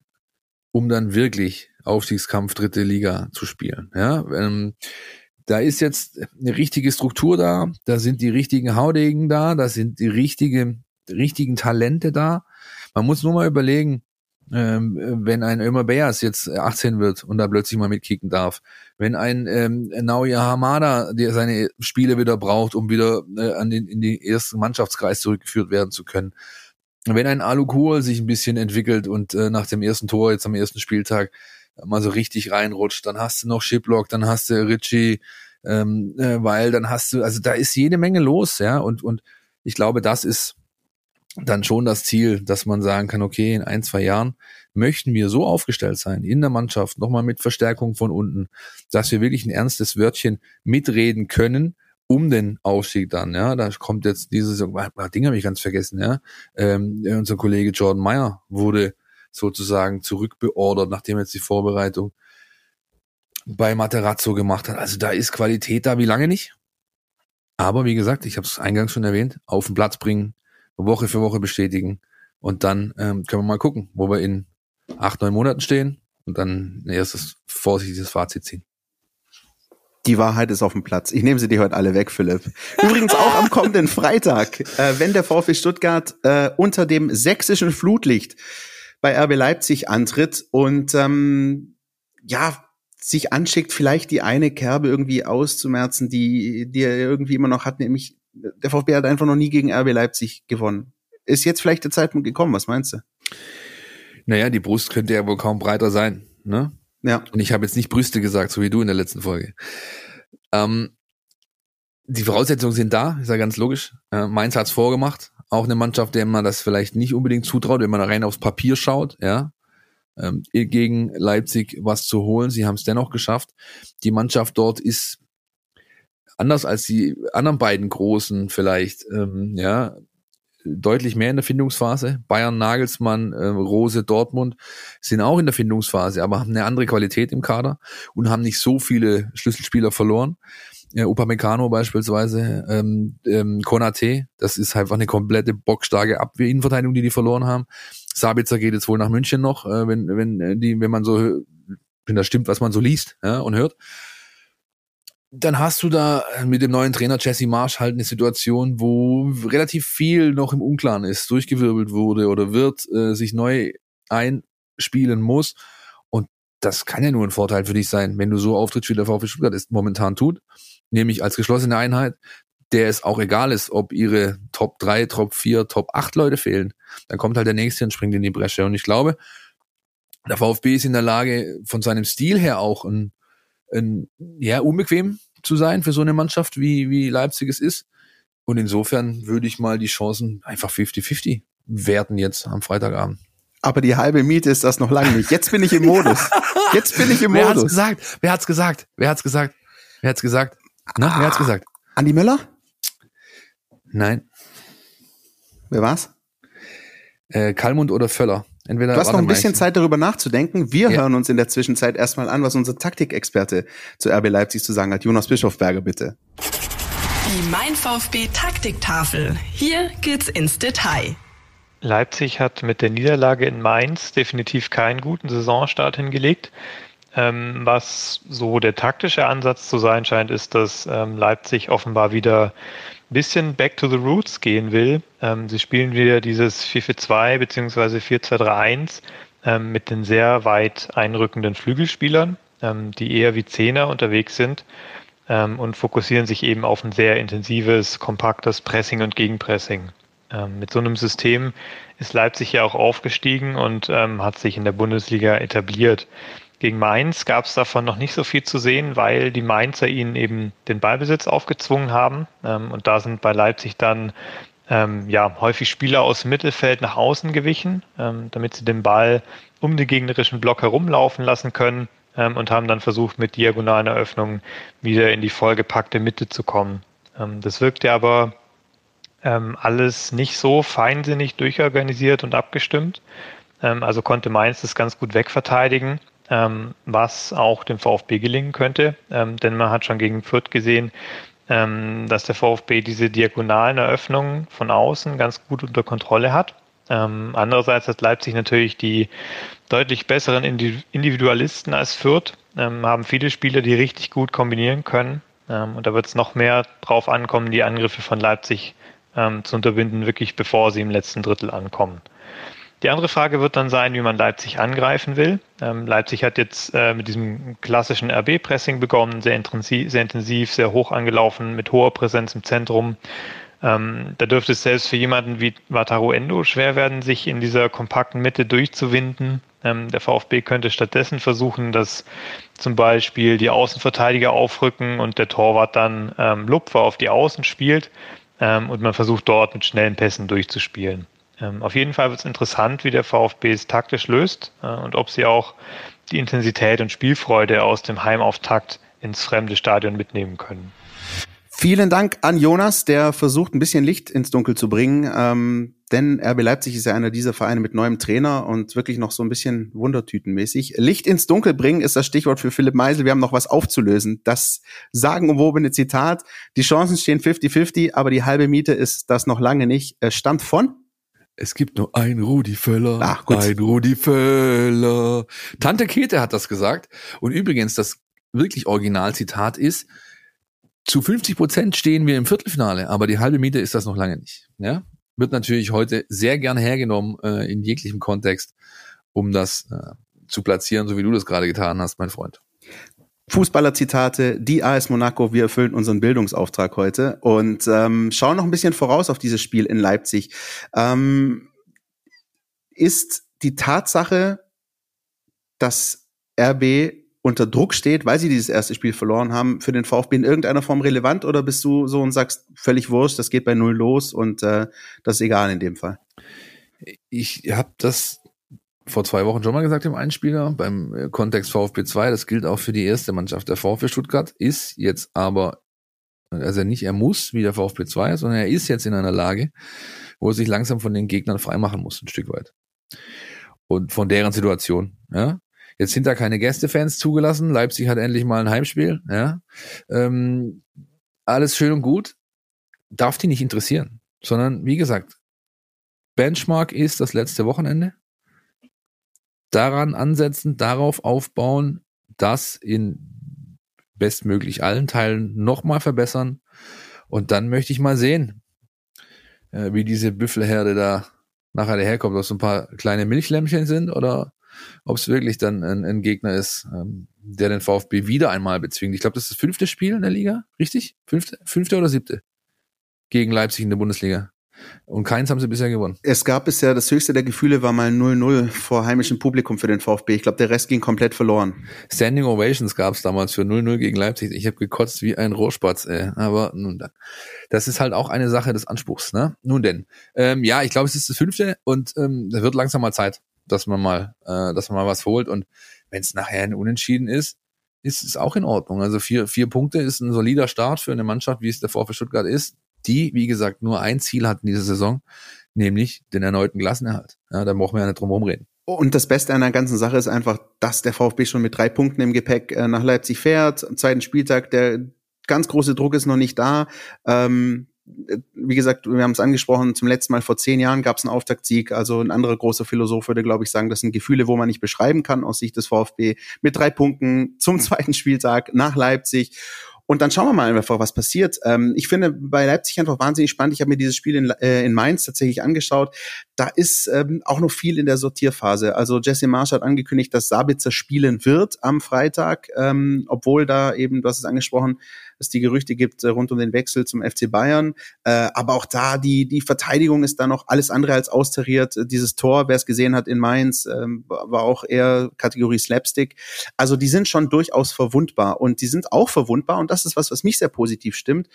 um dann wirklich Aufstiegskampf dritte Liga zu spielen. Ja, ähm, da ist jetzt eine richtige Struktur da, da sind die richtigen Haudegen da, da sind die richtige, richtigen Talente da. Man muss nur mal überlegen, ähm, wenn ein Ömer Beas jetzt 18 wird und da plötzlich mal mitkicken darf, wenn ein ähm, Naoya Hamada, der seine Spiele wieder braucht, um wieder äh, an den, in den ersten Mannschaftskreis zurückgeführt werden zu können, wenn ein Alu Kohl sich ein bisschen entwickelt und äh, nach dem ersten Tor jetzt am ersten Spieltag mal so richtig reinrutscht, dann hast du noch Shiplock, dann hast du Richie, ähm, äh, weil dann hast du, also da ist jede Menge los, ja, und, und ich glaube, das ist dann schon das Ziel, dass man sagen kann, okay, in ein, zwei Jahren möchten wir so aufgestellt sein in der Mannschaft, nochmal mit Verstärkung von unten, dass wir wirklich ein ernstes Wörtchen mitreden können, um den Aufstieg dann, ja, da kommt jetzt dieses, Ding habe ich ganz vergessen, ja, ähm, unser Kollege Jordan Meyer wurde sozusagen zurückbeordert, nachdem jetzt die Vorbereitung bei Materazzo gemacht hat. Also da ist Qualität da wie lange nicht. Aber wie gesagt, ich habe es eingangs schon erwähnt, auf den Platz bringen, Woche für Woche bestätigen und dann ähm, können wir mal gucken, wo wir in acht, neun Monaten stehen und dann ein erstes vorsichtiges Fazit ziehen. Die Wahrheit ist auf dem Platz. Ich nehme sie dir heute alle weg, Philipp. Übrigens auch am kommenden Freitag, äh, wenn der VfB Stuttgart äh, unter dem sächsischen Flutlicht bei RB Leipzig antritt und ähm, ja, sich anschickt, vielleicht die eine Kerbe irgendwie auszumerzen, die, die er irgendwie immer noch hat, nämlich der VfB hat einfach noch nie gegen RB Leipzig gewonnen. Ist jetzt vielleicht der Zeitpunkt gekommen, was meinst du? Naja, die Brust könnte ja wohl kaum breiter sein, ne? Ja. Und ich habe jetzt nicht Brüste gesagt, so wie du in der letzten Folge. Ähm, die Voraussetzungen sind da, ist ja ganz logisch. Äh, Mainz hat's vorgemacht. Auch eine Mannschaft, der man das vielleicht nicht unbedingt zutraut, wenn man rein aufs Papier schaut, ja. Ähm, gegen Leipzig was zu holen. Sie haben es dennoch geschafft. Die Mannschaft dort ist anders als die anderen beiden großen vielleicht, ähm, ja, deutlich mehr in der Findungsphase. Bayern, Nagelsmann, äh, Rose, Dortmund sind auch in der Findungsphase, aber haben eine andere Qualität im Kader und haben nicht so viele Schlüsselspieler verloren. Ja, Upamecano beispielsweise, ähm, ähm, Konate, das ist einfach eine komplette bockstarke Abwehrinnenverteidigung, die die verloren haben. Sabitzer geht jetzt wohl nach München noch, äh, wenn wenn äh, die wenn man so wenn das stimmt, was man so liest ja, und hört dann hast du da äh, mit dem neuen Trainer Jesse Marsch halt eine Situation, wo relativ viel noch im Unklaren ist, durchgewirbelt wurde oder wird, äh, sich neu einspielen muss. Und das kann ja nur ein Vorteil für dich sein, wenn du so auftrittst, wie der VfB Stuttgart es momentan tut, nämlich als geschlossene Einheit, der es auch egal ist, ob ihre Top 3, Top 4, Top 8 Leute fehlen. Dann kommt halt der nächste und springt in die Bresche. Und ich glaube, der VfB ist in der Lage, von seinem Stil her auch ein ein, ja, unbequem zu sein für so eine Mannschaft, wie, wie Leipzig es ist. Und insofern würde ich mal die Chancen einfach 50-50 werten jetzt am Freitagabend. Aber die halbe Miete ist das noch lange nicht. Jetzt bin ich im Modus. Jetzt bin ich im Wer Modus. hat's gesagt? Wer hat's gesagt? Wer hat's gesagt? Wer hat's gesagt? Na, wer hat's gesagt? Andi Möller? Nein. Wer war's? Äh, Kalmund oder Völler. Entweder du hast noch ein bisschen Zeit darüber nachzudenken. Wir ja. hören uns in der Zwischenzeit erstmal an, was unser Taktikexperte zu RB Leipzig zu sagen hat. Jonas Bischofberger, bitte. Die Mein VfB Taktiktafel. Hier geht's ins Detail. Leipzig hat mit der Niederlage in Mainz definitiv keinen guten Saisonstart hingelegt. Ähm, was so der taktische Ansatz zu sein scheint, ist, dass ähm, Leipzig offenbar wieder bisschen back to the roots gehen will. Ähm, sie spielen wieder dieses 4-4-2 bzw. 4-2-3-1 ähm, mit den sehr weit einrückenden Flügelspielern, ähm, die eher wie Zehner unterwegs sind ähm, und fokussieren sich eben auf ein sehr intensives, kompaktes Pressing und Gegenpressing. Ähm, mit so einem System ist Leipzig ja auch aufgestiegen und hat sich in der Bundesliga etabliert. Gegen Mainz gab es davon noch nicht so viel zu sehen, weil die Mainzer ihnen eben den Ballbesitz aufgezwungen haben. Ähm, und da sind bei Leipzig dann ähm, ja, häufig Spieler aus dem Mittelfeld nach außen gewichen, ähm, damit sie den Ball um den gegnerischen Block herumlaufen lassen können ähm, und haben dann versucht, mit diagonalen Eröffnungen wieder in die vollgepackte Mitte zu kommen. Ähm, das wirkte aber ähm, alles nicht so feinsinnig durchorganisiert und abgestimmt. Ähm, also konnte Mainz das ganz gut wegverteidigen, was auch dem VfB gelingen könnte. denn man hat schon gegen Fürth gesehen, ähm, dass der VfB diese diagonalen Eröffnungen von außen ganz gut unter Kontrolle hat. Ähm, andererseits hat Leipzig natürlich die deutlich besseren Individualisten als Fürth, ähm, haben viele Spieler, die richtig gut kombinieren können. Ähm, und da wird es noch mehr drauf ankommen, die Angriffe von Leipzig ähm, zu unterbinden, wirklich bevor sie im letzten Drittel ankommen. Die andere Frage wird dann sein, wie man Leipzig angreifen will. Ähm, Leipzig hat jetzt äh, mit diesem klassischen RB-Pressing begonnen, sehr intensiv, sehr intensiv, sehr hoch angelaufen, mit hoher Präsenz im Zentrum. Ähm, da dürfte es selbst für jemanden wie Wataru Endo schwer werden, sich in dieser kompakten Mitte durchzuwinden. Ähm, der VfB könnte stattdessen versuchen, dass zum Beispiel die Außenverteidiger aufrücken und der Torwart dann ähm, Lupfer auf die Außen spielt ähm, und man versucht dort mit schnellen Pässen durchzuspielen. Ähm, auf jeden Fall wird es interessant, wie der VfB es taktisch löst äh, und ob sie auch die Intensität und Spielfreude aus dem Heimauftakt ins fremde Stadion mitnehmen können. Vielen Dank an Jonas, der versucht, ein bisschen Licht ins Dunkel zu bringen. Ähm, denn RB Leipzig ist ja einer dieser Vereine mit neuem Trainer und wirklich noch so ein bisschen wundertütenmäßig. Licht ins Dunkel bringen ist das Stichwort für Philipp Meisel. Wir haben noch was aufzulösen. Das sagenumwobene Zitat. Die Chancen stehen 50-50, aber die halbe Miete ist das noch lange nicht. Stammt von? Es gibt nur ein Rudi Völler. Ach, gut. Ein Rudi Völler. Tante Käthe hat das gesagt. Und übrigens, das wirklich Originalzitat ist, zu 50 Prozent stehen wir im Viertelfinale, aber die halbe Miete ist das noch lange nicht. Ja? Wird natürlich heute sehr gern hergenommen äh, in jeglichem Kontext, um das äh, zu platzieren, so wie du das gerade getan hast, mein Freund. Fußballerzitate, die AS Monaco, wir erfüllen unseren Bildungsauftrag heute und ähm, schauen noch ein bisschen voraus auf dieses Spiel in Leipzig. Ähm, ist die Tatsache, dass RB unter Druck steht, weil sie dieses erste Spiel verloren haben, für den VfB in irgendeiner Form relevant oder bist du so und sagst, völlig wurscht, das geht bei null los und äh, das ist egal in dem Fall? Ich habe das vor zwei Wochen schon mal gesagt im Einspieler, beim äh, Kontext VfB 2, das gilt auch für die erste Mannschaft. Der VfB Stuttgart ist jetzt aber, also nicht er muss, wie der VfB 2, sondern er ist jetzt in einer Lage, wo er sich langsam von den Gegnern freimachen muss, ein Stück weit. Und von deren Situation, ja. Jetzt sind da keine Gästefans zugelassen. Leipzig hat endlich mal ein Heimspiel, ja. Ähm, alles schön und gut. Darf die nicht interessieren, sondern wie gesagt, Benchmark ist das letzte Wochenende daran ansetzen, darauf aufbauen, das in bestmöglich allen Teilen nochmal verbessern. Und dann möchte ich mal sehen, äh, wie diese Büffelherde da nachher daherkommt, ob es ein paar kleine Milchlämmchen sind oder ob es wirklich dann ein, ein Gegner ist, ähm, der den VfB wieder einmal bezwingt. Ich glaube, das ist das fünfte Spiel in der Liga, richtig? Fünfte, fünfte oder siebte? Gegen Leipzig in der Bundesliga. Und keins haben sie bisher gewonnen. Es gab bisher, das höchste der Gefühle war mal 0-0 vor heimischem Publikum für den VfB. Ich glaube, der Rest ging komplett verloren. Standing Ovations gab es damals für 0-0 gegen Leipzig. Ich habe gekotzt wie ein Rohrspatz, ey. Aber nun dann. Das ist halt auch eine Sache des Anspruchs, ne? Nun denn. Ähm, ja, ich glaube, es ist das fünfte und ähm, da wird langsam mal Zeit, dass man mal, äh, dass man mal was holt. Und wenn es nachher ein Unentschieden ist, ist es auch in Ordnung. Also vier, vier Punkte ist ein solider Start für eine Mannschaft, wie es der VfB Stuttgart ist die, wie gesagt, nur ein Ziel hatten diese Saison, nämlich den erneuten Klassenerhalt. Ja, da brauchen wir ja nicht drum rumreden. Und das Beste an der ganzen Sache ist einfach, dass der VfB schon mit drei Punkten im Gepäck äh, nach Leipzig fährt. Am zweiten Spieltag, der ganz große Druck ist noch nicht da. Ähm, wie gesagt, wir haben es angesprochen, zum letzten Mal vor zehn Jahren gab es einen Auftaktsieg. Also ein anderer großer Philosoph würde, glaube ich, sagen, das sind Gefühle, wo man nicht beschreiben kann aus Sicht des VfB. Mit drei Punkten zum zweiten Spieltag nach Leipzig. Und dann schauen wir mal einfach, was passiert. Ähm, ich finde bei Leipzig einfach wahnsinnig spannend. Ich habe mir dieses Spiel in, äh, in Mainz tatsächlich angeschaut. Da ist ähm, auch noch viel in der Sortierphase. Also Jesse Marsch hat angekündigt, dass Sabitzer spielen wird am Freitag, ähm, obwohl da eben, du hast es angesprochen, es die Gerüchte gibt äh, rund um den Wechsel zum FC Bayern. Äh, aber auch da, die, die Verteidigung ist da noch alles andere als austariert. Dieses Tor, wer es gesehen hat in Mainz, ähm, war auch eher Kategorie Slapstick. Also die sind schon durchaus verwundbar und die sind auch verwundbar und das ist was, was mich sehr positiv stimmt.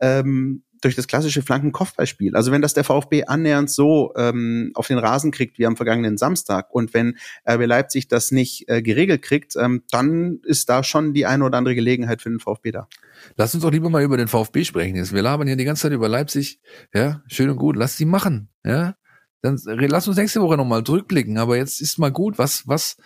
Ähm, durch das klassische Flankenkopfballspiel. Also wenn das der VfB annähernd so ähm, auf den Rasen kriegt wie am vergangenen Samstag und wenn RB Leipzig das nicht äh, geregelt kriegt, ähm, dann ist da schon die eine oder andere Gelegenheit für den VfB da. Lass uns doch lieber mal über den VfB sprechen. Jetzt. Wir labern hier die ganze Zeit über Leipzig. Ja, schön und gut. Lass sie machen. Ja, dann lass uns nächste Woche nochmal zurückblicken. Aber jetzt ist mal gut. Was, was,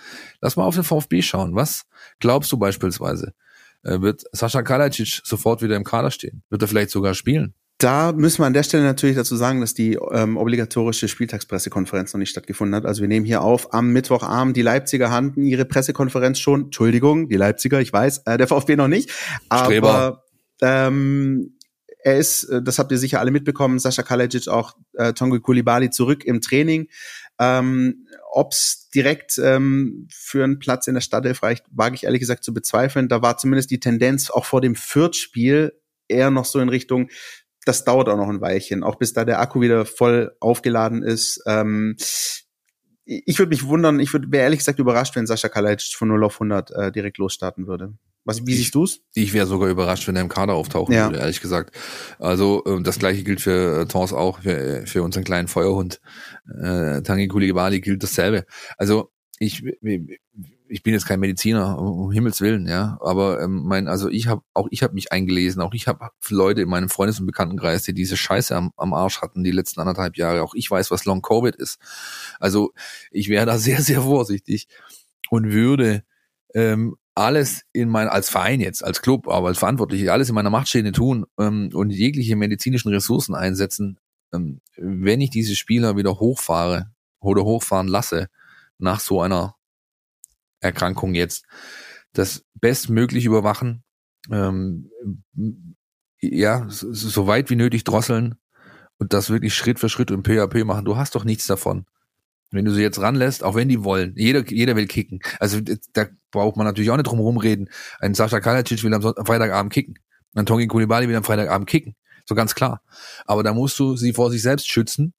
lass mal auf den VfB schauen. Was glaubst du beispielsweise? Äh, wird Sascha Kalajdzic sofort wieder im Kader stehen? Wird er vielleicht sogar spielen? Da müssen wir an der Stelle natürlich dazu sagen, dass die ähm, obligatorische Spieltagspressekonferenz noch nicht stattgefunden hat. Also wir nehmen hier auf am Mittwochabend. Die Leipziger hatten ihre Pressekonferenz schon. Entschuldigung, die Leipziger, ich weiß, äh, der VfB noch nicht. Aber ähm, er ist, äh, das habt ihr sicher alle mitbekommen, Sascha Kalajic, auch äh, Tongo Kulibali zurück im Training. Ähm, Ob es direkt ähm, für einen Platz in der Startelf reicht, wage ich ehrlich gesagt zu bezweifeln. Da war zumindest die Tendenz auch vor dem Fürth-Spiel eher noch so in Richtung, das dauert auch noch ein Weilchen, auch bis da der Akku wieder voll aufgeladen ist. Ähm, ich würde mich wundern, ich würde wäre ehrlich gesagt überrascht, wenn Sascha Kalajdzic von 0 auf 100 äh, direkt losstarten würde. Was, wie siehst du's? Ich wäre sogar überrascht, wenn er im Kader auftauchen ja. würde, ehrlich gesagt. Also äh, das gleiche gilt für äh, Tons auch, für, für unseren kleinen Feuerhund. Äh, Tangi Kulibali gilt dasselbe. Also ich, ich bin jetzt kein Mediziner, um Himmels Willen, ja, aber ähm, mein, also ich habe auch ich habe mich eingelesen, auch ich habe Leute in meinem Freundes- und Bekanntenkreis, die diese Scheiße am, am Arsch hatten die letzten anderthalb Jahre. Auch ich weiß, was Long Covid ist. Also ich wäre da sehr sehr vorsichtig und würde ähm, alles in mein als Verein jetzt, als Club, aber als Verantwortliche alles in meiner Macht tun ähm, und jegliche medizinischen Ressourcen einsetzen, ähm, wenn ich diese Spieler wieder hochfahre oder hochfahren lasse nach so einer Erkrankung jetzt, das bestmöglich überwachen, ähm, ja, so, so weit wie nötig drosseln und das wirklich Schritt für Schritt und peu machen. Du hast doch nichts davon. Wenn du sie jetzt ranlässt, auch wenn die wollen, jeder, jeder will kicken. Also da braucht man natürlich auch nicht drum rumreden. Ein Sascha Kalajdzic will am, Freitagabend kicken. Ein Tongi Kulibali will am Freitagabend kicken. So ganz klar. Aber da musst du sie vor sich selbst schützen.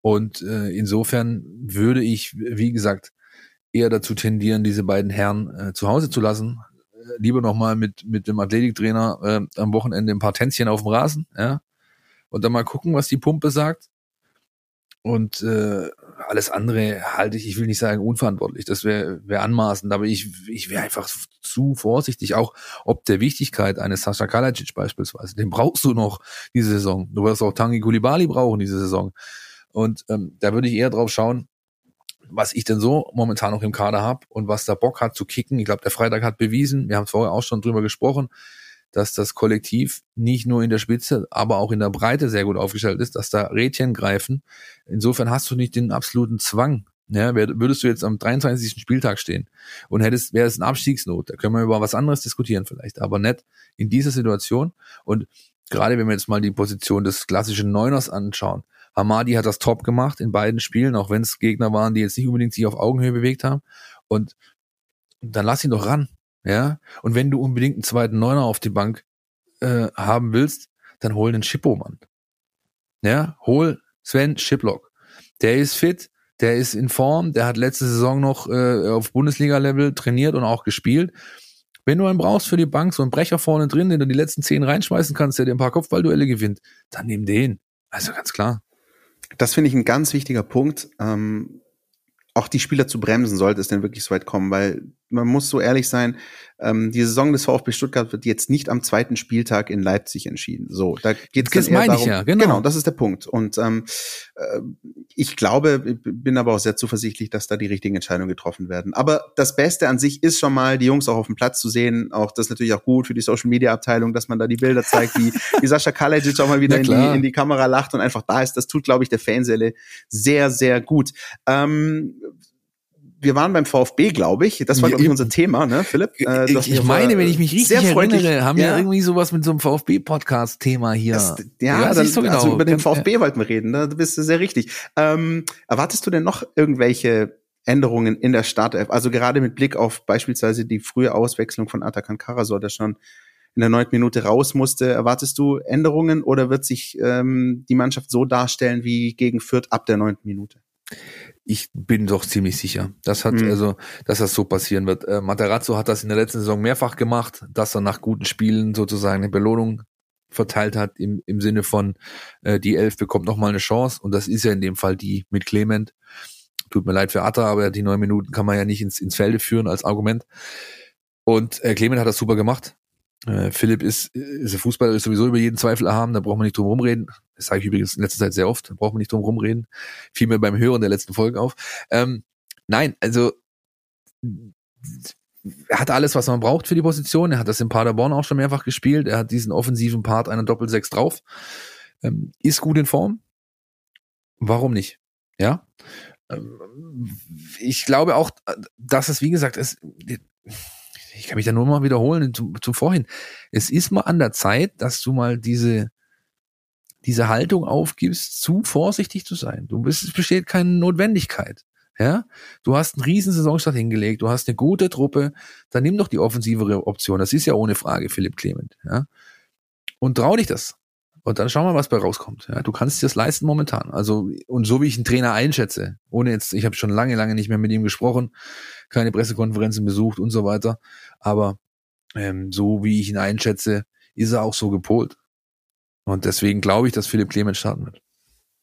Und äh, insofern würde ich, wie gesagt, eher dazu tendieren, diese beiden Herren äh, zu Hause zu lassen. Äh, lieber nochmal mit, mit dem Athletiktrainer äh, am Wochenende ein paar Tänzchen auf dem Rasen, ja. Und dann mal gucken, was die Pumpe sagt. Und äh, alles andere halte ich, ich will nicht sagen unverantwortlich, das wäre wär anmaßend, aber ich, ich wäre einfach zu vorsichtig, auch ob der Wichtigkeit eines Sascha Kalajic beispielsweise. Den brauchst du noch diese Saison. Du wirst auch Tangi Kulibali brauchen diese Saison. Und ähm, da würde ich eher drauf schauen, was ich denn so momentan noch im Kader habe und was da Bock hat zu kicken. Ich glaube, der Freitag hat bewiesen, wir haben vorher auch schon drüber gesprochen, dass das Kollektiv nicht nur in der Spitze, aber auch in der Breite sehr gut aufgestellt ist, dass da Rädchen greifen. Insofern hast du nicht den absoluten Zwang. Ja, würdest du jetzt am 23. Spieltag stehen und hättest, wäre es ein Abstiegsnot, da können wir über was anderes diskutieren vielleicht, aber nicht in dieser Situation. Und gerade wenn wir jetzt mal die Position des klassischen Neuners anschauen, Hamadi hat das top gemacht in beiden Spielen, auch wenn es Gegner waren, die jetzt nicht unbedingt sich auf Augenhöhe bewegt haben. Und dann lass ihn doch ran. Ja. Und wenn du unbedingt einen zweiten Neuner auf die Bank äh, haben willst, dann hol den Schippo, Mann. Ja, hol Sven Schiplock. Der ist fit, der ist in Form, der hat letzte Saison noch äh, auf Bundesliga-Level trainiert und auch gespielt. Wenn du einen brauchst für die Bank, so einen Brecher vorne drin, den du die letzten zehn reinschmeißen kannst, der dir ein paar Kopfballduelle gewinnt, dann nimm den. Also ganz klar. Das finde ich ein ganz wichtiger Punkt. Ähm, auch die Spieler zu bremsen, sollte es denn wirklich so weit kommen, weil man muss so ehrlich sein, ähm, die Saison des VfB Stuttgart wird jetzt nicht am zweiten Spieltag in Leipzig entschieden. So, da geht es meine darum, ich ja, genau. Genau, das ist der Punkt. Und ähm, äh, ich glaube, bin aber auch sehr zuversichtlich, dass da die richtigen Entscheidungen getroffen werden. Aber das Beste an sich ist schon mal, die Jungs auch auf dem Platz zu sehen. Auch das ist natürlich auch gut für die Social Media Abteilung, dass man da die Bilder zeigt, wie, wie Sascha Kalajic auch mal wieder in die, in die Kamera lacht und einfach da ist. Das tut, glaube ich, der Fanseele sehr, sehr gut. Ähm, wir waren beim VfB, glaube ich. Das war, glaube ich, unser Thema, ne, Philipp? Äh, ich, ich meine, wenn ich mich richtig erinnere, haben wir irgendwie sowas mit so einem VfB-Podcast-Thema hier. Das, ja, ja dann, so genau. also über den VfB ja. wollten wir reden, ne? du bist sehr richtig. Ähm, erwartest du denn noch irgendwelche Änderungen in der Startelf? Also gerade mit Blick auf beispielsweise die frühe Auswechslung von Atakan Karasor, der schon in der neunten Minute raus musste. Erwartest du Änderungen oder wird sich ähm, die Mannschaft so darstellen wie gegen Fürth ab der neunten Minute? Ich bin doch ziemlich sicher. Das hat mhm. also, dass das so passieren wird. Äh, Materazzo hat das in der letzten Saison mehrfach gemacht, dass er nach guten Spielen sozusagen eine Belohnung verteilt hat im, im Sinne von äh, die Elf bekommt noch mal eine Chance und das ist ja in dem Fall die mit Clement. Tut mir leid für Atta, aber die neun Minuten kann man ja nicht ins, ins Felde führen als Argument. Und äh, Clement hat das super gemacht. Äh, Philipp ist, ist ein Fußballer, ist sowieso über jeden Zweifel erhaben, da braucht man nicht drum rumreden. Das sage ich übrigens in letzter Zeit sehr oft, da braucht man nicht drum rumreden. Fiel mir beim Hören der letzten Folgen auf. Ähm, nein, also er hat alles, was man braucht für die Position. Er hat das in Paderborn auch schon mehrfach gespielt. Er hat diesen offensiven Part einer Doppelsechs drauf. Ähm, ist gut in Form. Warum nicht? Ja. Ähm, ich glaube auch, dass es, wie gesagt, es, ich kann mich da nur mal wiederholen zum, zum Vorhin. Es ist mal an der Zeit, dass du mal diese, diese Haltung aufgibst, zu vorsichtig zu sein. Du bist, es besteht keine Notwendigkeit. Ja, du hast einen riesen Saisonstart hingelegt, du hast eine gute Truppe, dann nimm doch die offensivere Option. Das ist ja ohne Frage Philipp Clement. Ja, und trau dich das. Und dann schauen wir, was bei rauskommt. Ja, du kannst dir das leisten momentan. Also und so wie ich einen Trainer einschätze, ohne jetzt, ich habe schon lange, lange nicht mehr mit ihm gesprochen, keine Pressekonferenzen besucht und so weiter. Aber ähm, so wie ich ihn einschätze, ist er auch so gepolt. Und deswegen glaube ich, dass Philipp Clement starten wird.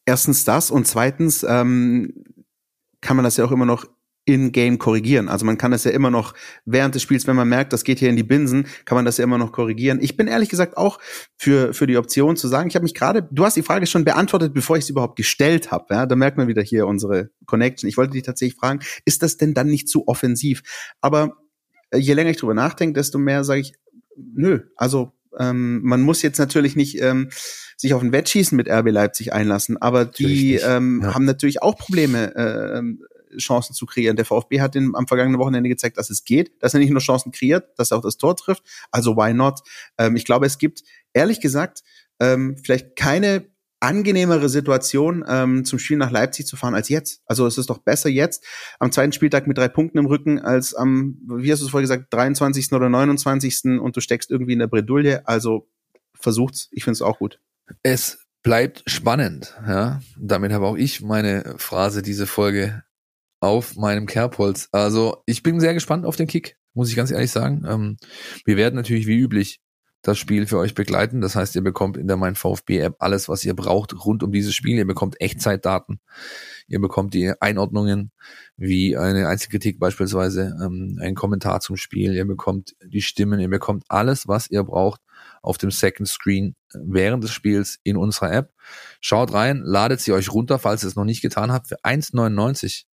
Erstens das und zweitens ähm, kann man das ja auch immer noch in-game korrigieren. Also man kann das ja immer noch während des Spiels, wenn man merkt, das geht hier in die Binsen, kann man das ja immer noch korrigieren. Ich bin ehrlich gesagt auch für für die Option zu sagen, ich habe mich gerade, du hast die Frage schon beantwortet, bevor ich sie überhaupt gestellt habe. Ja, da merkt man wieder hier unsere Connection. Ich wollte dich tatsächlich fragen, ist das denn dann nicht zu offensiv? Aber äh, je länger ich drüber nachdenke, desto mehr sage ich, nö. Also ähm, man muss jetzt natürlich nicht ähm, sich auf ein Wettschießen mit RB Leipzig einlassen, aber die ähm, ja. haben natürlich auch Probleme, äh, Chancen zu kreieren. Der VfB hat den, am vergangenen Wochenende gezeigt, dass es geht, dass er nicht nur Chancen kreiert, dass er auch das Tor trifft. Also why not? Ähm, ich glaube, es gibt ehrlich gesagt ähm, vielleicht keine angenehmere Situation, ähm, zum Spiel nach Leipzig zu fahren als jetzt. Also es ist doch besser jetzt am zweiten Spieltag mit drei Punkten im Rücken als am, wie hast du es vorher gesagt, 23. oder 29. und du steckst irgendwie in der Bredouille. Also versucht's. Ich finde es auch gut. Es bleibt spannend. Ja, damit habe auch ich meine Phrase diese Folge auf meinem Kerbholz. Also ich bin sehr gespannt auf den Kick, muss ich ganz ehrlich sagen. Ähm, wir werden natürlich wie üblich das Spiel für euch begleiten. Das heißt, ihr bekommt in der Mein VfB App alles, was ihr braucht rund um dieses Spiel. Ihr bekommt Echtzeitdaten. Ihr bekommt die Einordnungen wie eine Einzelkritik beispielsweise, ähm, ein Kommentar zum Spiel. Ihr bekommt die Stimmen. Ihr bekommt alles, was ihr braucht auf dem Second Screen während des Spiels in unserer App. Schaut rein, ladet sie euch runter, falls ihr es noch nicht getan habt, für 1,99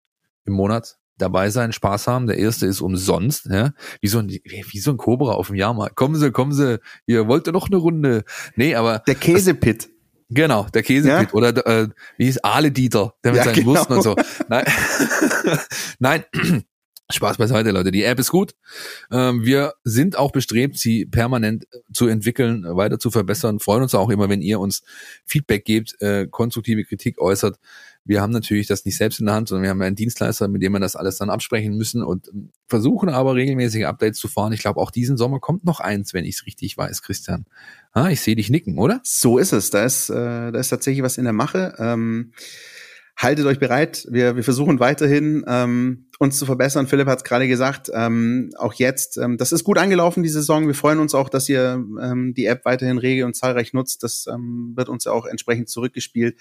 im Monat dabei sein, Spaß haben. Der erste ist umsonst, ja? wie so ein wie so ein Cobra auf dem Jahrmarkt. Kommen Sie, kommen Sie, ihr wollt ja noch eine Runde. Nee, aber der Käsepit. Genau, der Käsepit ja? oder äh, wie hieß Ale Dieter, der mit ja, seinen genau. Wursten und so. Nein, Nein. Spaß beiseite, Leute. Die App ist gut. Ähm, wir sind auch bestrebt, sie permanent zu entwickeln, weiter zu verbessern. Freuen uns auch immer, wenn ihr uns Feedback gebt, äh, konstruktive Kritik äußert. Wir haben natürlich das nicht selbst in der Hand, sondern wir haben einen Dienstleister, mit dem wir das alles dann absprechen müssen und versuchen aber regelmäßige Updates zu fahren. Ich glaube, auch diesen Sommer kommt noch eins, wenn ich es richtig weiß, Christian. Ah, ich sehe dich nicken, oder? So ist es. Da ist, äh, da ist tatsächlich was in der Mache. Ähm haltet euch bereit. Wir, wir versuchen weiterhin ähm, uns zu verbessern. Philipp hat es gerade gesagt, ähm, auch jetzt. Ähm, das ist gut angelaufen, die Saison. Wir freuen uns auch, dass ihr ähm, die App weiterhin rege und zahlreich nutzt. Das ähm, wird uns ja auch entsprechend zurückgespielt.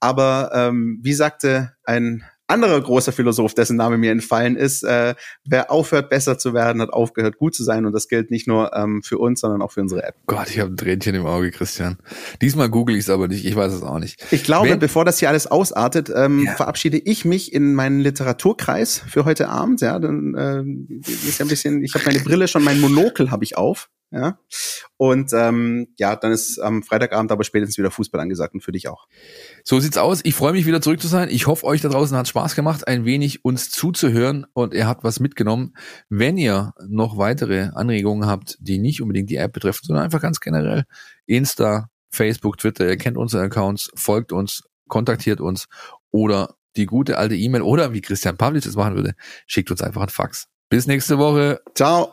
Aber ähm, wie sagte ein anderer großer Philosoph, dessen Name mir entfallen ist, äh, wer aufhört, besser zu werden, hat aufgehört, gut zu sein. Und das gilt nicht nur ähm, für uns, sondern auch für unsere App. Gott, ich habe ein Tränchen im Auge, Christian. Diesmal google ich es aber nicht, ich weiß es auch nicht. Ich glaube, Wenn, bevor das hier alles ausartet, ähm, ja. verabschiede ich mich in meinen Literaturkreis für heute Abend. Ja, dann äh, ist ja ein bisschen, ich habe meine Brille schon, mein Monokel habe ich auf. Ja. Und ähm, ja, dann ist am Freitagabend aber spätestens wieder Fußball angesagt und für dich auch. So sieht's aus. Ich freue mich wieder zurück zu sein. Ich hoffe, euch da draußen hat Spaß gemacht, ein wenig uns zuzuhören und ihr habt was mitgenommen. Wenn ihr noch weitere Anregungen habt, die nicht unbedingt die App betreffen, sondern einfach ganz generell Insta, Facebook, Twitter, ihr kennt unsere Accounts, folgt uns, kontaktiert uns oder die gute alte E-Mail oder wie Christian Pavlic das machen würde, schickt uns einfach ein Fax. Bis nächste Woche. Ciao.